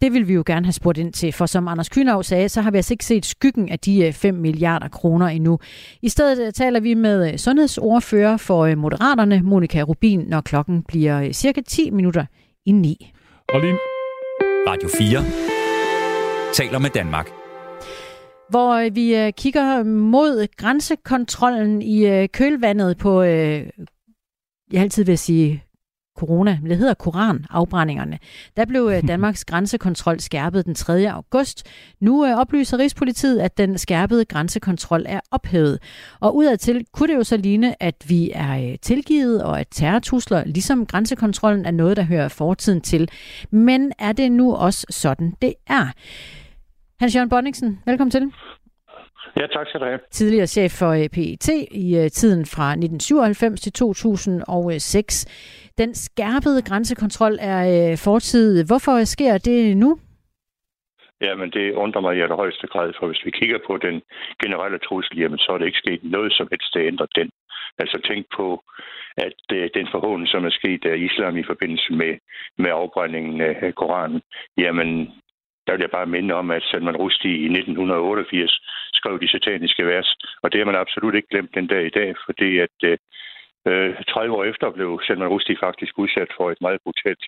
Det vil vi jo gerne have spurgt ind til, for som Anders Kynav sagde, så har vi altså ikke set skyggen af de 5 øh, milliarder kroner endnu. I stedet øh, taler vi med øh, sundhedsordfører for Moderaterne, Monika Rubin, når klokken bliver cirka 10 minutter i 9. Og lige... Radio 4 taler med Danmark hvor vi kigger mod grænsekontrollen i kølvandet på, jeg altid vil sige corona, men det hedder koranafbrændingerne. Der blev øh, Danmarks grænsekontrol skærpet den 3. august. Nu øh, oplyser Rigspolitiet, at den skærpede grænsekontrol er ophævet. Og udadtil kunne det jo så ligne, at vi er øh, tilgivet, og at terrortusler, ligesom grænsekontrollen, er noget, der hører fortiden til. Men er det nu også sådan, det er? Hans-Jørgen Bonningsen, velkommen til. Ja, tak skal du have. Tidligere chef for PET i tiden fra 1997 til 2006. Den skærpede grænsekontrol er øh, fortid. Hvorfor sker det nu? Ja, men det undrer mig i allerhøjeste grad, for hvis vi kigger på den generelle trussel, jamen så er det ikke sket noget som helst, der ændrer den. Altså tænk på, at øh, den forhåndelse, som er sket af islam i forbindelse med, med afbrændingen af Koranen, jamen der vil jeg bare minde om, at Salman Rushdie i 1988 skrev de sataniske vers, og det har man absolut ikke glemt den dag i dag, fordi at øh, Øh, 30 år efter blev Salman Rushdie faktisk udsat for et meget brutalt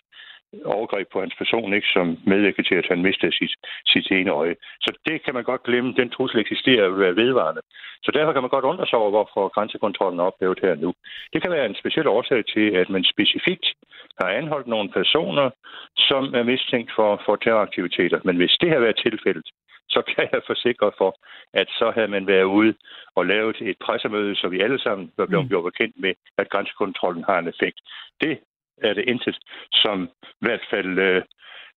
overgreb på hans person, ikke, som medvirkede til, at han mistede sit, sit ene øje. Så det kan man godt glemme. Den trussel eksisterer og være vedvarende. Så derfor kan man godt undre sig over, hvorfor grænsekontrollen er ophævet her nu. Det kan være en speciel årsag til, at man specifikt har anholdt nogle personer, som er mistænkt for, for terroraktiviteter. Men hvis det har været tilfældet, så kan jeg forsikre for, at så havde man været ude og lavet et pressemøde, så vi alle sammen var blevet mm. gjort bekendt med, at grænsekontrollen har en effekt. Det er det intet, som i hvert fald øh,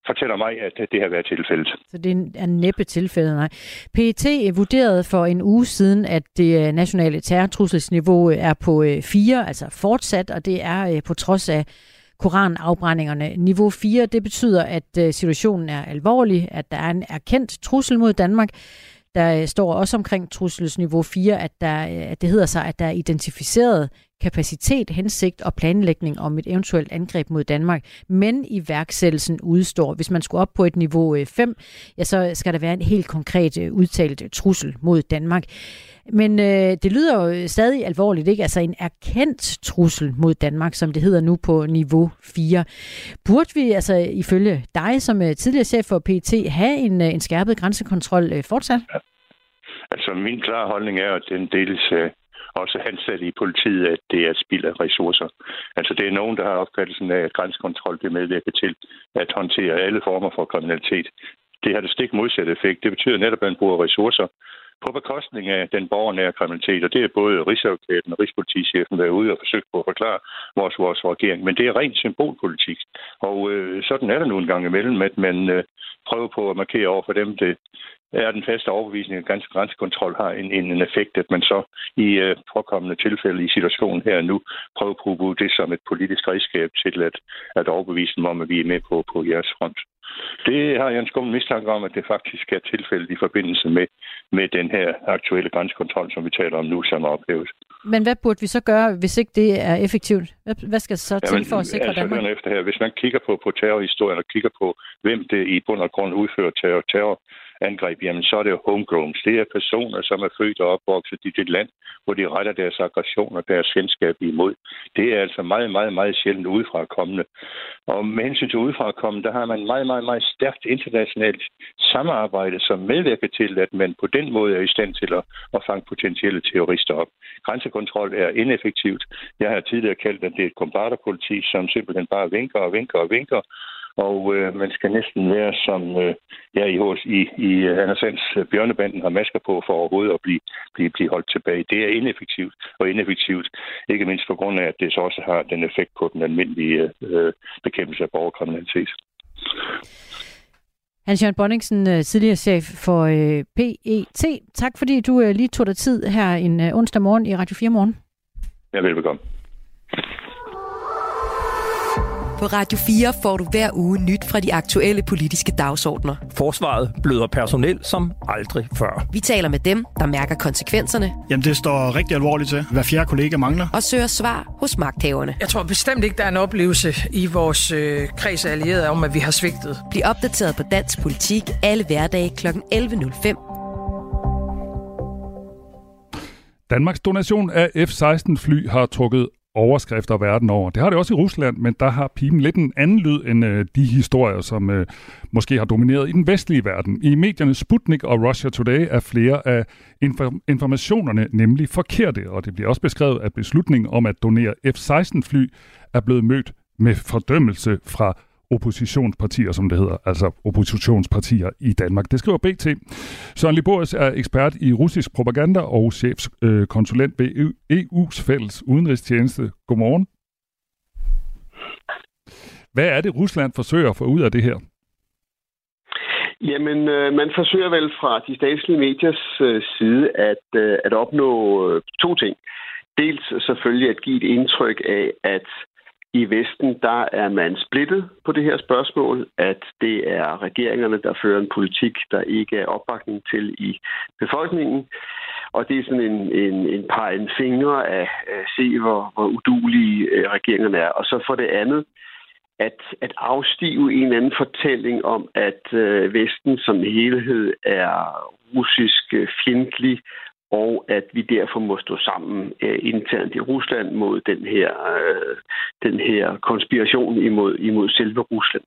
fortæller mig, at det har været tilfældet. Så det er næppe tilfældet, nej. PET vurderede for en uge siden, at det øh, nationale terrortrusselsniveau er på 4, øh, altså fortsat, og det er øh, på trods af koranafbrændingerne. Niveau 4, det betyder, at øh, situationen er alvorlig, at der er en erkendt trussel mod Danmark, der øh, står også omkring trusselsniveau 4, at, der, øh, at det hedder sig, at der er identificeret kapacitet, hensigt og planlægning om et eventuelt angreb mod Danmark, men iværksættelsen udstår. Hvis man skulle op på et niveau øh, 5, ja, så skal der være en helt konkret øh, udtalt øh, trussel mod Danmark. Men øh, det lyder jo stadig alvorligt, ikke? Altså en erkendt trussel mod Danmark, som det hedder nu på niveau 4. Burde vi altså ifølge dig som øh, tidligere chef for PT have en, øh, en skærpet grænsekontrol øh, fortsat? Altså min klare holdning er, at den deles af også ansatte i politiet, at det er spild af ressourcer. Altså det er nogen, der har opfattelsen af, at grænsekontrol det medvirker til at håndtere alle former for kriminalitet. Det har det stik modsatte effekt. Det betyder netop, at man bruger ressourcer på bekostning af den borgernære kriminalitet, og det er både Rigsadvokaten og Rigspolitichefen været ude og forsøgt på at forklare vores, vores regering, men det er rent symbolpolitik. Og øh, sådan er det nu en gang imellem, at man øh, prøver på at markere over for dem, det er den faste overbevisning, at ganske grænsekontrol har en, en effekt, at man så i øh, påkommende tilfælde i situationen her nu prøver at bruge det som et politisk redskab til at, at overbevise dem om, at vi er med på, på jeres front. Det har jeg en skummel mistanke om, at det faktisk er tilfældet i forbindelse med, med den her aktuelle grænsekontrol, som vi taler om nu, som er ophævet. Men hvad burde vi så gøre, hvis ikke det er effektivt? Hvad skal så til for at sikre altså, Danmark? Efter her, hvis man kigger på, på terrorhistorien og kigger på, hvem det i bund og grund udfører terror, terror angreb, jamen så er det jo. Det er personer, som er født og opvokset i det land, hvor de retter deres aggression og deres fjendskab imod. Det er altså meget, meget, meget sjældent udefrakommende. Og med hensyn til udefrakommende, der har man meget, meget, meget stærkt internationalt samarbejde, som medvirker til, at man på den måde er i stand til at, at fange potentielle terrorister op. Grænsekontrol er ineffektivt. Jeg har tidligere kaldt, at det er et kombatterpoliti, som simpelthen bare vinker og vinker og vinker, og øh, man skal næsten være som øh, ja, i, i, i Anders Sands øh, bjørnebanden har masker på for overhovedet at blive, blive, blive holdt tilbage. Det er ineffektivt, og ineffektivt ikke mindst på grund af, at det så også har den effekt på den almindelige øh, bekæmpelse af borgerkriminalitet. Hans Jørgen Bonningsen, øh, tidligere chef for øh, PET. Tak fordi du lige tog dig tid her en onsdag morgen i Radio 4 Morgen. Ja, velbekomme. På Radio 4 får du hver uge nyt fra de aktuelle politiske dagsordner. Forsvaret bløder personel som aldrig før. Vi taler med dem, der mærker konsekvenserne. Jamen, det står rigtig alvorligt til. Hver fjerde kollega mangler. Og søger svar hos magthaverne. Jeg tror bestemt ikke, der er en oplevelse i vores øh, kreds af allierede om, at vi har svigtet. Bliv opdateret på dansk politik alle hverdage kl. 11.05. Danmarks donation af F-16 fly har trukket overskrifter verden over. Det har det også i Rusland, men der har pipen lidt en anden lyd end øh, de historier, som øh, måske har domineret i den vestlige verden. I medierne Sputnik og Russia Today er flere af inf- informationerne nemlig forkerte, og det bliver også beskrevet, at beslutningen om at donere F-16 fly er blevet mødt med fordømmelse fra oppositionspartier, som det hedder, altså oppositionspartier i Danmark. Det skriver BT. Søren Liboris er ekspert i russisk propaganda og chefkonsulent ved EU's fælles udenrigstjeneste. Godmorgen. Hvad er det, Rusland forsøger at få ud af det her? Jamen, øh, man forsøger vel fra de statslige mediers øh, side at, øh, at opnå øh, to ting. Dels selvfølgelig at give et indtryk af, at i Vesten, der er man splittet på det her spørgsmål, at det er regeringerne, der fører en politik, der ikke er opbakning til i befolkningen. Og det er sådan en, en, en par en fingre af at se, hvor, hvor udulige øh, regeringerne er. Og så for det andet, at, at afstive en eller anden fortælling om, at øh, Vesten som helhed er russisk øh, fjendtlig og at vi derfor må stå sammen øh, internt i Rusland mod den her, øh, den her konspiration imod, imod selve Rusland.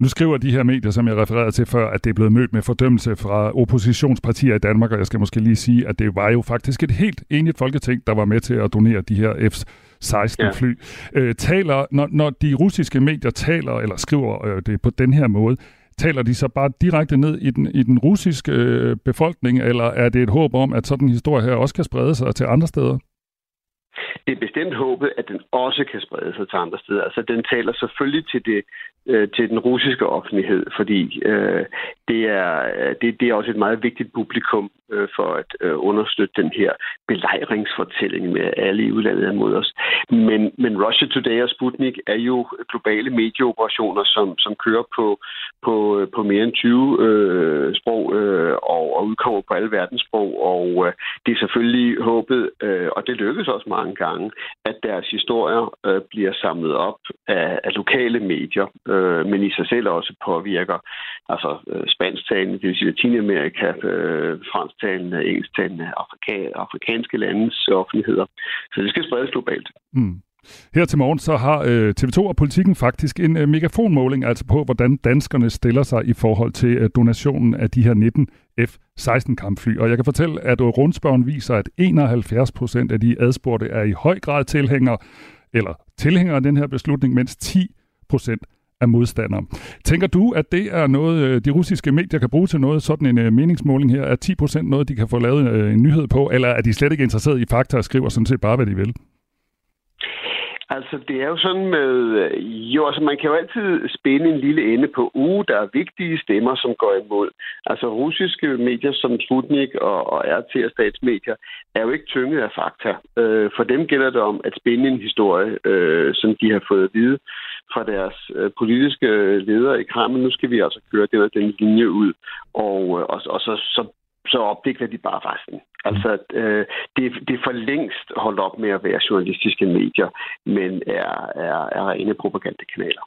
Nu skriver de her medier, som jeg refererede til før, at det er blevet mødt med fordømmelse fra oppositionspartier i Danmark, og jeg skal måske lige sige, at det var jo faktisk et helt enigt folketing, der var med til at donere de her F-16 fly. Ja. Øh, taler, når, når de russiske medier taler eller skriver øh, det på den her måde, taler de så bare direkte ned i den, i den russiske øh, befolkning, eller er det et håb om, at sådan en historie her også kan sprede sig til andre steder? Det er bestemt håbet, at den også kan sprede sig til andre steder. Altså, den taler selvfølgelig til det øh, til den russiske offentlighed, fordi øh, det, er, øh, det, det er også et meget vigtigt publikum øh, for at øh, understøtte den her belejringsfortælling med alle i udlandet mod os. Men, men Russia Today og Sputnik er jo globale medieoperationer, som, som kører på, på, øh, på mere end 20 øh, sprog øh, og, og udkommer på alle verdenssprog, og øh, det er selvfølgelig håbet, øh, og det lykkes også mange gange, at deres historier øh, bliver samlet op af, af lokale medier, øh, men i sig selv også påvirker altså øh, spansktalende, det vil sige Latinamerika, øh, fransktalende, engelsktalende, afrika, afrikanske landes offentligheder. Så det skal spredes globalt. Mm. Her til morgen så har øh, TV2 og Politikken faktisk en øh, megafonmåling, altså på, hvordan danskerne stiller sig i forhold til øh, donationen af de her 19 F-16 kampfly. Og jeg kan fortælle, at øh, rundspørgen viser, at 71 procent af de adspurgte er i høj grad tilhængere, eller tilhængere af den her beslutning, mens 10 procent af modstandere. Tænker du, at det er noget, øh, de russiske medier kan bruge til noget, sådan en øh, meningsmåling her? Er 10% noget, de kan få lavet øh, en nyhed på, eller er de slet ikke interesseret i fakta og skriver sådan set bare, hvad de vil? Altså, det er jo sådan med... Jo, altså, man kan jo altid spænde en lille ende på uge. Der er vigtige stemmer, som går imod. Altså, russiske medier som Sputnik og, og RT og statsmedier er jo ikke tynget af fakta. Øh, for dem gælder det om at spænde en historie, øh, som de har fået at vide fra deres øh, politiske ledere i Kreml. Nu skal vi altså køre den, den linje ud, og, øh, og, og så, så så opdækker de bare resten. Altså, øh, det, det er for længst holdt op med at være journalistiske medier, men er, er, er rene propagandakanaler.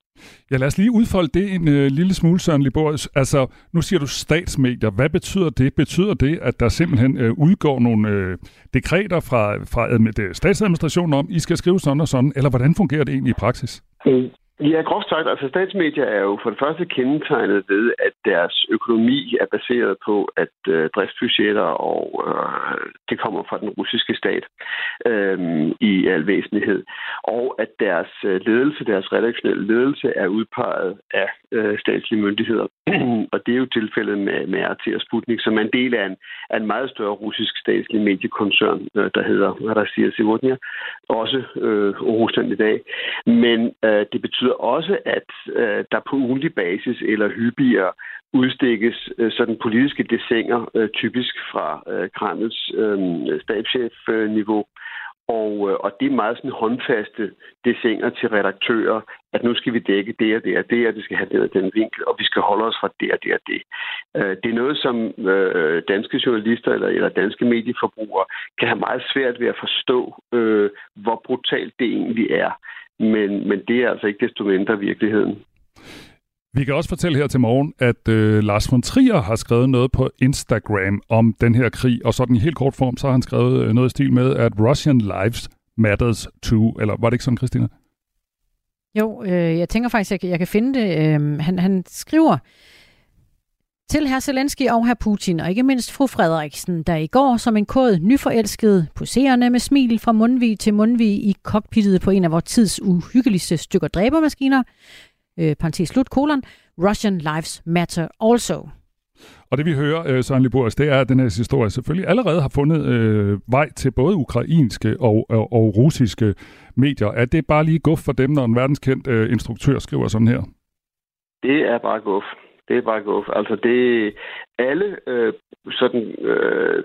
Ja, lad os lige udfolde det en øh, lille smule, Søren Liboris. Altså, nu siger du statsmedier. Hvad betyder det? Betyder det, at der simpelthen øh, udgår nogle øh, dekreter fra, fra øh, statsadministrationen om, I skal skrive sådan og sådan, eller hvordan fungerer det egentlig i praksis? Ja, groft sagt, altså statsmedier er jo for det første kendetegnet ved, at deres økonomi er baseret på, at øh, driftsbudgetter og øh, det kommer fra den russiske stat øh, i al væsentlighed, og at deres øh, ledelse, deres redaktionelle ledelse er udpeget af øh, statslige myndigheder. og det er jo tilfældet med, med RT og Sputnik, som er en del af en, af en meget større russisk statslig mediekoncern, øh, der hedder, hvad der siger, Sivodnia, også øh, Rusland i dag. Men øh, det betyder betyder også, at øh, der på ugenlig basis eller hyppigere udstikkes øh, sådan politiske dessinger, øh, typisk fra øh, Kremls øh, stabschef-niveau. Og, øh, og det er meget sådan håndfaste dessinger til redaktører, at nu skal vi dække det og det og det, og det skal have det og den vinkel, og vi skal holde os fra det og det og det. Øh, det er noget, som øh, danske journalister eller, eller danske medieforbrugere kan have meget svært ved at forstå, øh, hvor brutalt det egentlig er. Men, men det er altså ikke desto mindre virkeligheden. Vi kan også fortælle her til morgen, at øh, Lars von Trier har skrevet noget på Instagram om den her krig, og sådan i helt kort form, så har han skrevet øh, noget i stil med, at Russian lives matters too. Eller var det ikke sådan, Christina? Jo, øh, jeg tænker faktisk, at jeg, jeg kan finde det. Øh, han, han skriver, til herr Zelensky og herr Putin, og ikke mindst fru Frederiksen, der i går som en kod nyforelsket, poserende med smil fra mundvig til mundvig i cockpittet på en af vores tids uhyggeligste stykker dræbermaskiner, øh, parentes slut, kolon, Russian Lives Matter Also. Og det vi hører, øh, Søren Liboris, det er, at den her historie selvfølgelig allerede har fundet øh, vej til både ukrainske og, og, og russiske medier. Er det bare lige guf for dem, når en verdenskendt øh, instruktør skriver sådan her? Det er bare guf. Det er bare guf. Altså det alle øh, sådan øh,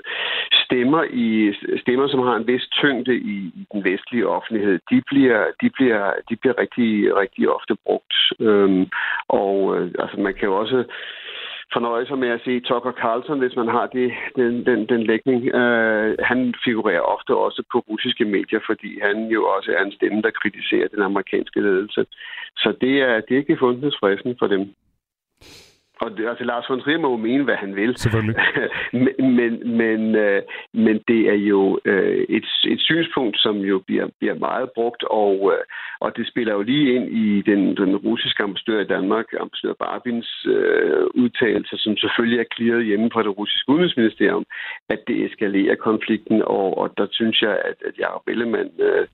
stemmer i stemmer, som har en vis tyngde i, i den vestlige offentlighed, de bliver de bliver de bliver rigtig rigtig ofte brugt. Øhm, og øh, altså man kan jo også fornøje sig med at se Tucker Carlson, hvis man har det, den, den, den lægning. Øh, han figurerer ofte også på russiske medier, fordi han jo også er en stemme, der kritiserer den amerikanske ledelse. Så det er, det er ikke fundet for dem. Og det, altså, Lars von Trier må jo mene, hvad han vil. Selvfølgelig. men, men, men, øh, men det er jo øh, et, et synspunkt, som jo bliver, bliver meget brugt, og, øh, og det spiller jo lige ind i den, den russiske ambassadør i Danmark, ambassadør Barbins øh, udtalelser, som selvfølgelig er klirret hjemme fra det russiske udenrigsministerium, at det eskalerer konflikten, og, og der synes jeg, at, at Jacob Ellemann øh,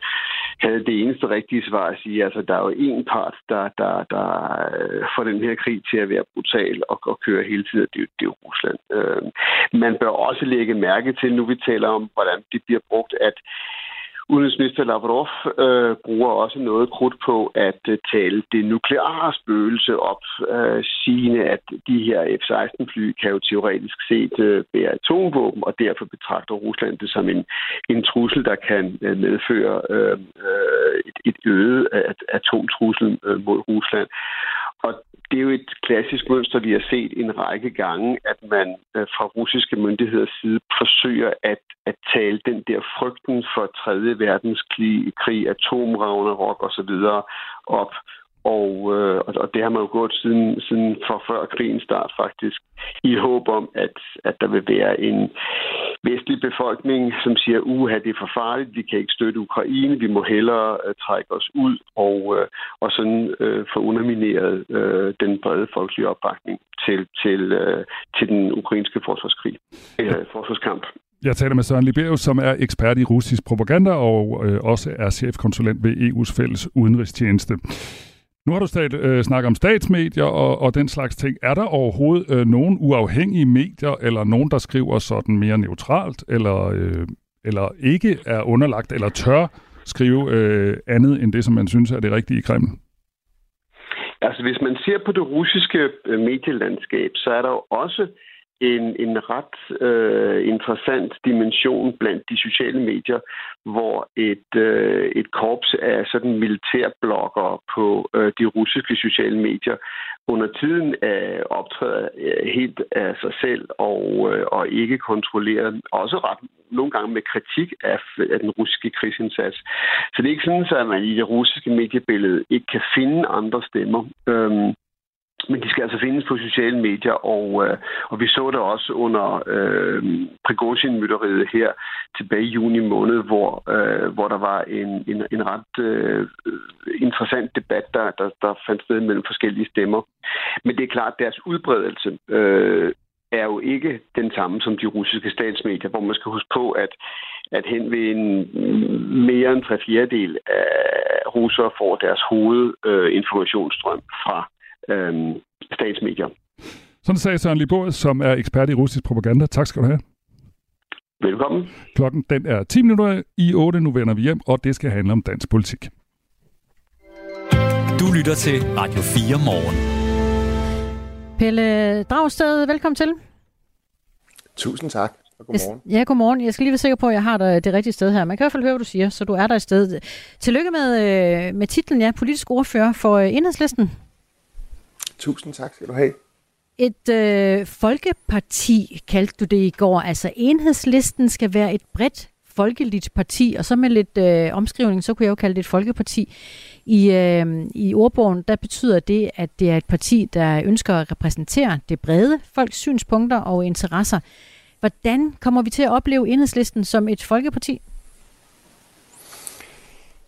havde det eneste rigtige svar at sige, altså der er jo en part, der, der, der øh, får den her krig til at være brutal, og, at, køre hele tiden, det, det er jo Rusland. Øh, man bør også lægge mærke til, nu vi taler om, hvordan det bliver brugt, at Udenrigsminister Lavrov øh, bruger også noget krudt på at øh, tale det nukleare spøgelse op, øh, sigende, at de her F-16-fly kan jo teoretisk set øh, bære atomvåben, og derfor betragter Rusland det som en, en trussel, der kan øh, medføre øh, øh et, et øget øh, atomtrussel øh, mod Rusland. Og det er jo et klassisk mønster, vi har set en række gange, at man øh, fra russiske myndigheders side forsøger at, at tale den der frygten for 3. verdenskrig, krig, atomravnerok osv. op. Og, øh, og det har man jo gjort siden, siden for før krigens start faktisk, i håb om, at, at der vil være en vestlig befolkning, som siger, uha, det er for farligt, vi kan ikke støtte Ukraine, vi må hellere uh, trække os ud, og, uh, og sådan uh, få undermineret uh, den brede folkelige opbakning til, til, uh, til den ukrainske forsvarskrig, eller forsvarskamp. Jeg taler med Søren Liberius, som er ekspert i russisk propaganda og øh, også er chefkonsulent ved EU's fælles udenrigstjeneste. Nu har du stat, øh, snakket om statsmedier og, og den slags ting. Er der overhovedet øh, nogen uafhængige medier, eller nogen, der skriver sådan mere neutralt, eller, øh, eller ikke er underlagt, eller tør skrive øh, andet end det, som man synes er det rigtige i Kreml? Altså, hvis man ser på det russiske øh, medielandskab, så er der jo også en, en ret øh, interessant dimension blandt de sociale medier, hvor et, øh, et korps af sådan militærblokker på øh, de russiske sociale medier under tiden øh, optræder øh, helt af sig selv og, øh, og ikke kontrollerer, også ret nogle gange med kritik af, af den russiske krigsindsats. Så det er ikke sådan, at man i det russiske mediebillede ikke kan finde andre stemmer. Øh, men de skal altså findes på sociale medier, og, øh, og vi så det også under øh, Prigozhin-mytteriet her tilbage i juni måned, hvor, øh, hvor der var en, en, en ret øh, interessant debat, der, der, der fandt sted mellem forskellige stemmer. Men det er klart, at deres udbredelse øh, er jo ikke den samme som de russiske statsmedier, hvor man skal huske på, at at hen ved en mere end tre fjerdedel af russere får deres hovedinformationsstrøm øh, fra øh, statsmedier. Sådan sagde Søren Libor, som er ekspert i russisk propaganda. Tak skal du have. Velkommen. Klokken den er 10 minutter i 8. Nu vender vi hjem, og det skal handle om dansk politik. Du lytter til Radio 4 morgen. Pelle Dragsted, velkommen til. Tusind tak, og godmorgen. Ja, godmorgen. Jeg skal lige være sikker på, at jeg har dig det rigtige sted her. Man kan i hvert fald høre, hvad du siger, så du er der i stedet. Tillykke med, øh, med titlen, ja, politisk ordfører for øh, Enhedslisten. Tusind tak skal du have. Et øh, folkeparti kaldte du det i går. Altså enhedslisten skal være et bredt folkeligt parti, og så med lidt øh, omskrivning, så kunne jeg jo kalde det et folkeparti. I, øh, I ordbogen, der betyder det, at det er et parti, der ønsker at repræsentere det brede folks synspunkter og interesser. Hvordan kommer vi til at opleve enhedslisten som et folkeparti?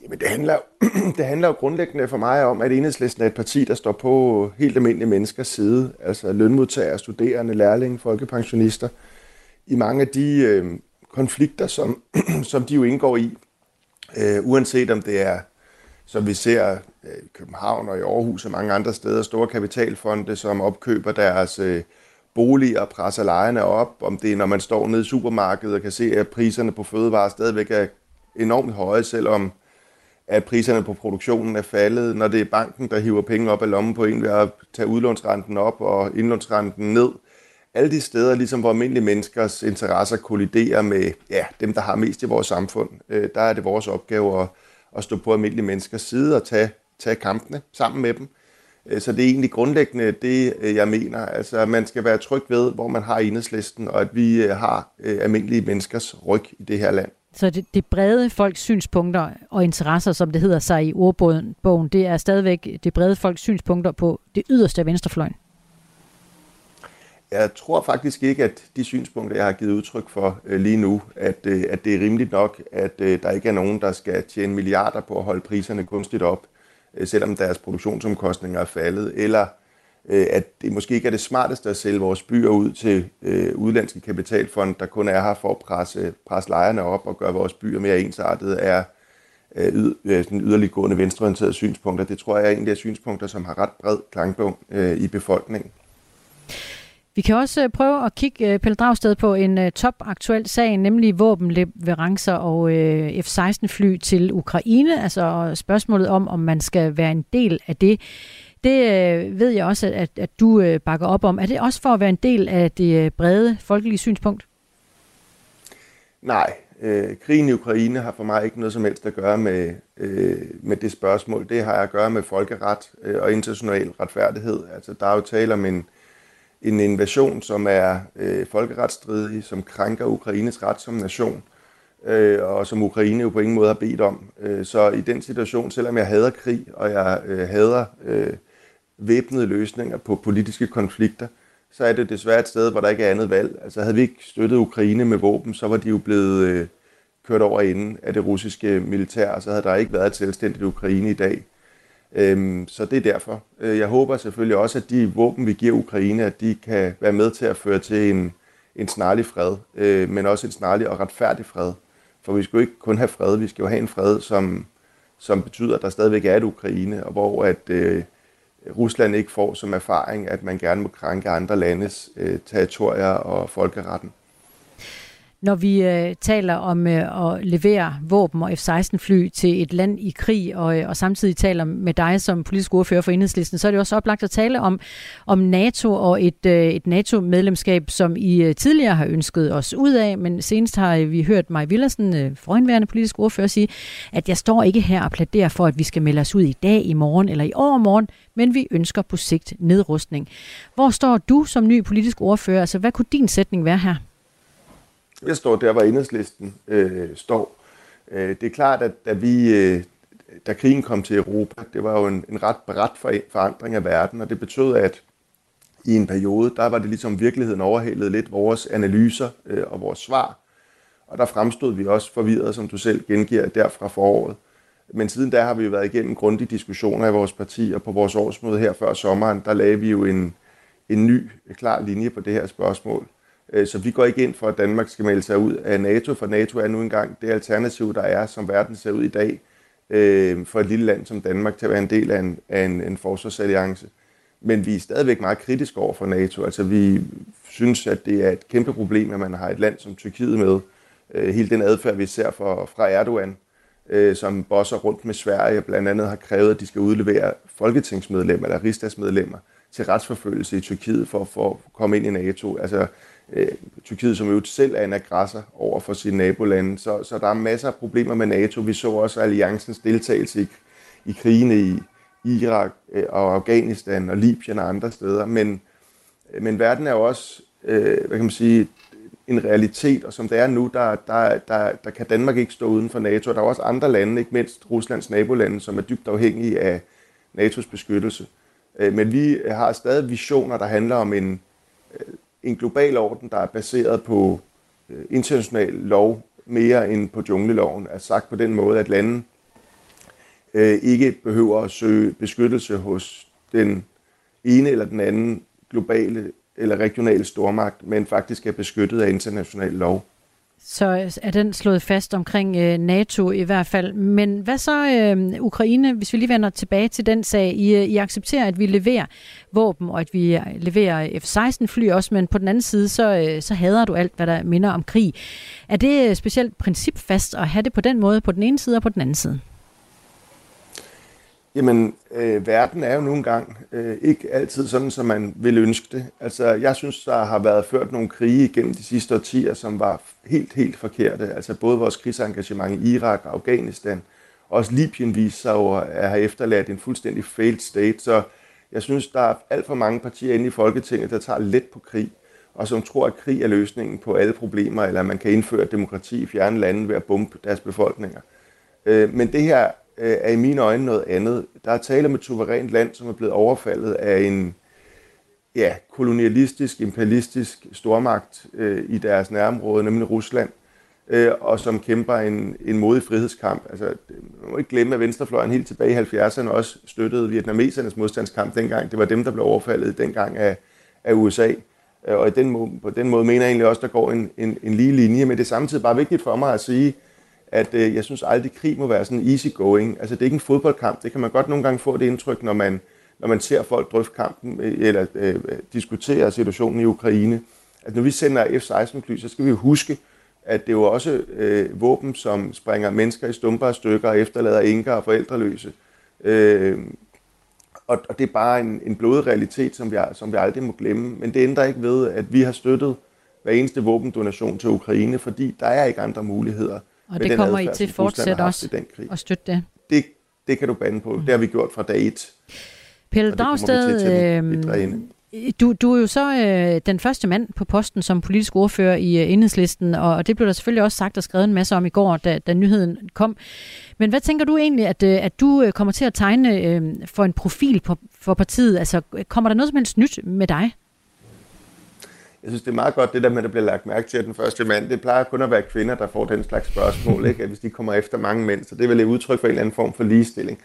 Jamen, det handler, det handler jo grundlæggende for mig om, at enhedslisten er et parti, der står på helt almindelige menneskers side. Altså lønmodtagere, studerende, lærlinge, folkepensionister. I mange af de øh, konflikter, som, som de jo indgår i. Øh, uanset om det er, som vi ser øh, i København og i Aarhus og mange andre steder, store kapitalfonde, som opkøber deres øh, boliger og presser lejerne op. Om det er, når man står nede i supermarkedet og kan se, at priserne på fødevarer stadigvæk er enormt høje, selvom at priserne på produktionen er faldet, når det er banken, der hiver penge op af lommen på en ved at tage udlånsrenten op og indlånsrenten ned. Alle de steder, ligesom hvor almindelige menneskers interesser kolliderer med ja, dem, der har mest i vores samfund, øh, der er det vores opgave at, at stå på almindelige menneskers side og tage, tage kampene sammen med dem. Øh, så det er egentlig grundlæggende det, øh, jeg mener. Altså, at man skal være tryg ved, hvor man har enhedslisten, og at vi øh, har almindelige menneskers ryg i det her land. Så det, det brede folks synspunkter og interesser, som det hedder sig i ordbogen, det er stadigvæk det brede folks synspunkter på det yderste af venstrefløjen? Jeg tror faktisk ikke, at de synspunkter, jeg har givet udtryk for øh, lige nu, at, øh, at det er rimeligt nok, at øh, der ikke er nogen, der skal tjene milliarder på at holde priserne kunstigt op, øh, selvom deres produktionsomkostninger er faldet, eller øh, at det måske ikke er det smarteste at sælge vores byer ud til øh, udlandske kapitalfond, der kun er her for at presse, presse lejerne op og gøre vores byer mere ensartede, er øh, yd, øh, sådan yderliggående venstreorienterede synspunkter. Det tror jeg er en af de synspunkter, som har ret bred klangbog øh, i befolkningen. Vi kan også øh, prøve at kigge, øh, Pelle Dragsted, på en øh, topaktuel sag, nemlig våbenleverancer og F-16-fly til Ukraine. Altså spørgsmålet om, om man skal være en del af det. Det øh, ved jeg også, at, at du øh, bakker op om. Er det også for at være en del af det øh, brede folkelige synspunkt? Nej, øh, krigen i Ukraine har for mig ikke noget som helst at gøre med, øh, med det spørgsmål. Det har jeg at gøre med folkeret øh, og international retfærdighed. Altså, der er jo tale om en, en invasion, som er øh, folkeretsstridig, som krænker Ukraines ret som nation, øh, og som Ukraine jo på ingen måde har bedt om. Øh, så i den situation, selvom jeg hader krig, og jeg øh, hader øh, væbnede løsninger på politiske konflikter, så er det desværre et sted, hvor der ikke er andet valg. Altså havde vi ikke støttet Ukraine med våben, så var de jo blevet øh, kørt over inden af det russiske militær, og så havde der ikke været et selvstændigt Ukraine i dag. Øhm, så det er derfor. Øh, jeg håber selvfølgelig også, at de våben, vi giver Ukraine, at de kan være med til at føre til en, en snarlig fred, øh, men også en snarlig og retfærdig fred. For vi skal jo ikke kun have fred, vi skal jo have en fred, som, som betyder, at der stadigvæk er et Ukraine, og hvor at øh, Rusland ikke får som erfaring, at man gerne må krænke andre landes øh, territorier og folkeretten. Når vi øh, taler om øh, at levere våben og F-16-fly til et land i krig, og, øh, og samtidig taler med dig som politisk ordfører for Enhedslisten, så er det også oplagt at tale om, om NATO og et, øh, et NATO-medlemskab, som I øh, tidligere har ønsket os ud af, men senest har vi hørt Maj Villersen, øh, forhenværende politisk ordfører, sige, at jeg står ikke her og pladerer for, at vi skal melde os ud i dag, i morgen eller i overmorgen, men vi ønsker på sigt nedrustning. Hvor står du som ny politisk ordfører? Altså, hvad kunne din sætning være her? Jeg står der, hvor enhedslisten øh, står. Øh, det er klart, at da, vi, øh, da krigen kom til Europa, det var jo en, en ret bræt forandring af verden, og det betød, at i en periode, der var det ligesom virkeligheden overhældet lidt vores analyser øh, og vores svar. Og der fremstod vi også forvirret, som du selv gengiver, derfra foråret. Men siden da har vi jo været igennem grundige diskussioner i vores parti, og på vores årsmøde her før sommeren, der lagde vi jo en, en ny, klar linje på det her spørgsmål. Øh, så vi går ikke ind for, at Danmark skal melde sig ud af NATO, for NATO er nu engang det alternativ, der er, som verden ser ud i dag, øh, for et lille land som Danmark til at være en del af en, af en, en forsvarsalliance. Men vi er stadigvæk meget kritiske over for NATO. Altså vi synes, at det er et kæmpe problem, at man har et land som Tyrkiet med. Øh, hele den adfærd, vi ser fra, fra Erdogan, som bosser rundt med Sverige, blandt andet har krævet, at de skal udlevere folketingsmedlemmer eller rigsdagsmedlemmer til retsforfølgelse i Tyrkiet for, for at komme ind i NATO. Altså, øh, Tyrkiet, som jo selv er en aggressor over for sine nabolande. Så, så der er masser af problemer med NATO. Vi så også alliancens deltagelse i, i krigene i Irak øh, og Afghanistan og Libyen og andre steder. Men, øh, men verden er jo også, øh, hvad kan man sige, en realitet, og som det er nu, der, der, der, der kan Danmark ikke stå uden for NATO. Der er også andre lande, ikke mindst Ruslands nabolande, som er dybt afhængige af NATO's beskyttelse. Øh, men vi har stadig visioner, der handler om en, en global orden, der er baseret på øh, international lov mere end på jungleloven. Er sagt på den måde, at lande øh, ikke behøver at søge beskyttelse hos den ene eller den anden globale eller regionale stormagt, men faktisk er beskyttet af international lov. Så er den slået fast omkring øh, NATO i hvert fald. Men hvad så øh, Ukraine, hvis vi lige vender tilbage til den sag? I, øh, I accepterer, at vi leverer våben, og at vi øh, leverer F-16-fly også, men på den anden side, så, øh, så hader du alt, hvad der minder om krig. Er det øh, specielt principfast at have det på den måde, på den ene side og på den anden side? Jamen, øh, verden er jo nogle gange øh, ikke altid sådan, som man vil ønske det. Altså, jeg synes, der har været ført nogle krige gennem de sidste årtier, som var helt, helt forkerte. Altså, både vores krigsengagement i Irak og Afghanistan, også Libyen viser sig jo at have efterladt en fuldstændig failed state. Så jeg synes, der er alt for mange partier inde i Folketinget, der tager let på krig, og som tror, at krig er løsningen på alle problemer, eller at man kan indføre demokrati i fjerne lande ved at bombe deres befolkninger. Øh, men det her øh, er i mine øjne noget andet. Der er tale om et suverænt land, som er blevet overfaldet af en ja, kolonialistisk, imperialistisk stormagt øh, i deres nærområde, nemlig Rusland, øh, og som kæmper en, en modig frihedskamp. Altså, man må ikke glemme, at Venstrefløjen helt tilbage i 70'erne også støttede vietnamesernes modstandskamp dengang. Det var dem, der blev overfaldet dengang af, af USA. Øh, og i den, på den måde mener jeg egentlig også, der går en, en, en lige linje, men det er samtidig bare vigtigt for mig at sige, at øh, jeg synes aldrig, krig må være sådan easy going. Altså det er ikke en fodboldkamp. Det kan man godt nogle gange få det indtryk, når man, når man ser folk drøfte kampen øh, eller øh, diskutere situationen i Ukraine. At når vi sender F-16-fly, så skal vi huske, at det er jo også øh, våben, som springer mennesker i stumper og stykker og efterlader enker og forældreløse. Øh, og, og det er bare en, en blodig realitet, som vi, som vi aldrig må glemme. Men det ændrer ikke ved, at vi har støttet hver eneste våbendonation til Ukraine, fordi der er ikke andre muligheder. Og det kommer I til fortsat også den krig. at støtte det? det? Det kan du bande på. Mm. Det har vi gjort fra dag et. Pelle Dragsted, øhm, du, du er jo så øh, den første mand på posten som politisk ordfører i øh, enhedslisten, og det blev der selvfølgelig også sagt og skrevet en masse om i går, da, da nyheden kom. Men hvad tænker du egentlig, at, øh, at du øh, kommer til at tegne øh, for en profil på, for partiet? Altså, kommer der noget som helst nyt med dig? Jeg synes, det er meget godt, det der med, at der bliver lagt mærke til, at den første mand, det plejer kun at være kvinder, der får den slags spørgsmål, ikke? At hvis de kommer efter mange mænd, så det er vel et udtryk for en eller anden form for ligestilling.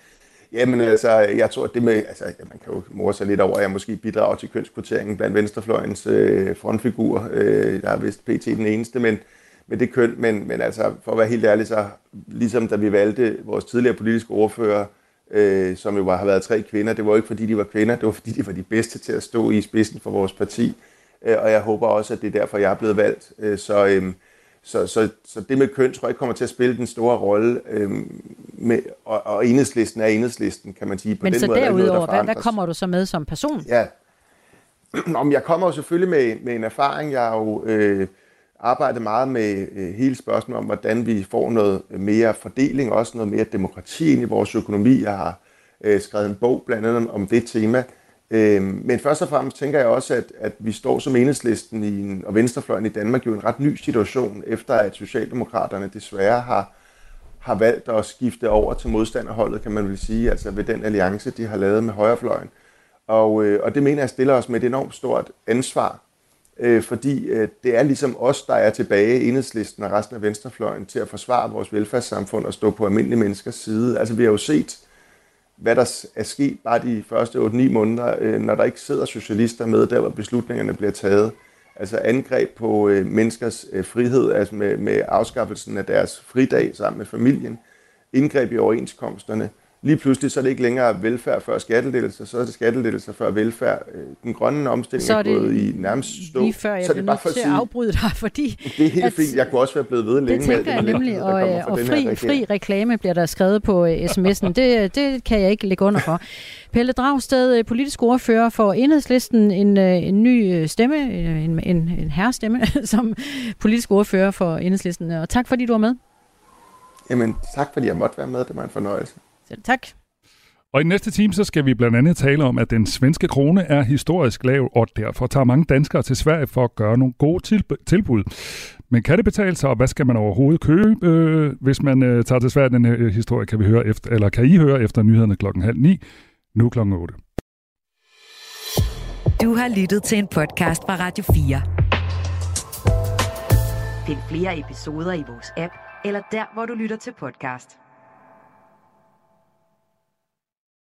Jamen altså, jeg tror, at det med, altså, man kan jo more sig lidt over, at jeg måske bidrager til kønskvoteringen blandt venstrefløjens øh, frontfigur. Øh, jeg er vist pt. den eneste, men med det køn, men, men altså, for at være helt ærlig, så ligesom da vi valgte vores tidligere politiske ordfører, øh, som jo var, har været tre kvinder, det var ikke fordi de var kvinder, det var fordi de var de bedste til at stå i spidsen for vores parti øh, og jeg håber også, at det er derfor, jeg er blevet valgt. Øh, så, øh, så, så, så det med køn tror jeg ikke kommer til at spille den store rolle. Øh, med, og, og enhedslisten er enhedslisten, kan man sige. På Men den så måde, derudover, noget, hvad, hvad kommer du så med som person? Ja, Om jeg kommer jo selvfølgelig med, med en erfaring. Jeg har jo øh, arbejdet meget med øh, hele spørgsmålet om, hvordan vi får noget mere fordeling, også noget mere demokrati ind i vores økonomi. Jeg har øh, skrevet en bog blandt andet om det tema. Øh, men først og fremmest tænker jeg også, at, at vi står som enhedslisten i en, og venstrefløjen i Danmark jo i en ret ny situation, efter at Socialdemokraterne desværre har, har valgt at skifte over til modstanderholdet, kan man vel sige, altså ved den alliance, de har lavet med højrefløjen. Og, øh, og det mener jeg stiller os med et enormt stort ansvar, øh, fordi øh, det er ligesom os, der er tilbage, enhedslisten og resten af venstrefløjen, til at forsvare vores velfærdssamfund og stå på almindelige menneskers side. Altså vi har jo set, hvad der er sket bare de første 8-9 måneder, øh, når der ikke sidder socialister med, der hvor beslutningerne bliver taget. Altså angreb på øh, menneskers øh, frihed, altså med, med afskaffelsen af deres fridag sammen med familien, indgreb i overenskomsterne, lige pludselig så er det ikke længere velfærd før skattelettelser, så er det skattelettelser før velfærd. Øh, den grønne omstilling Så er er, det gået i nærmest stå. Lige før jeg så det er bare for at til at sige, afbryde dig, fordi... det er helt at- fint. Jeg kunne også være blevet ved længe Det med tænker jeg nemlig, og, øh, og fri, fri reklame bliver der skrevet på øh, sms'en. Det, det kan jeg ikke lægge under for. Pelle Dragsted, øh, politisk ordfører for Enhedslisten, en, øh, en ny øh, stemme, øh, en, en, en herrestemme, som politisk ordfører for Enhedslisten. Og tak fordi du var med. Jamen, tak fordi jeg måtte være med. Det var en fornøjelse. Selv tak. Og i næste time, så skal vi blandt andet tale om, at den svenske krone er historisk lav, og derfor tager mange danskere til Sverige for at gøre nogle gode tilb- tilbud. Men kan det betale sig, og hvad skal man overhovedet købe, øh, hvis man øh, tager til Sverige? Den her historie kan vi høre efter, eller kan I høre efter nyhederne klokken halv ni, nu klokken 8. Du har lyttet til en podcast fra Radio 4. Find flere episoder i vores app, eller der, hvor du lytter til podcast.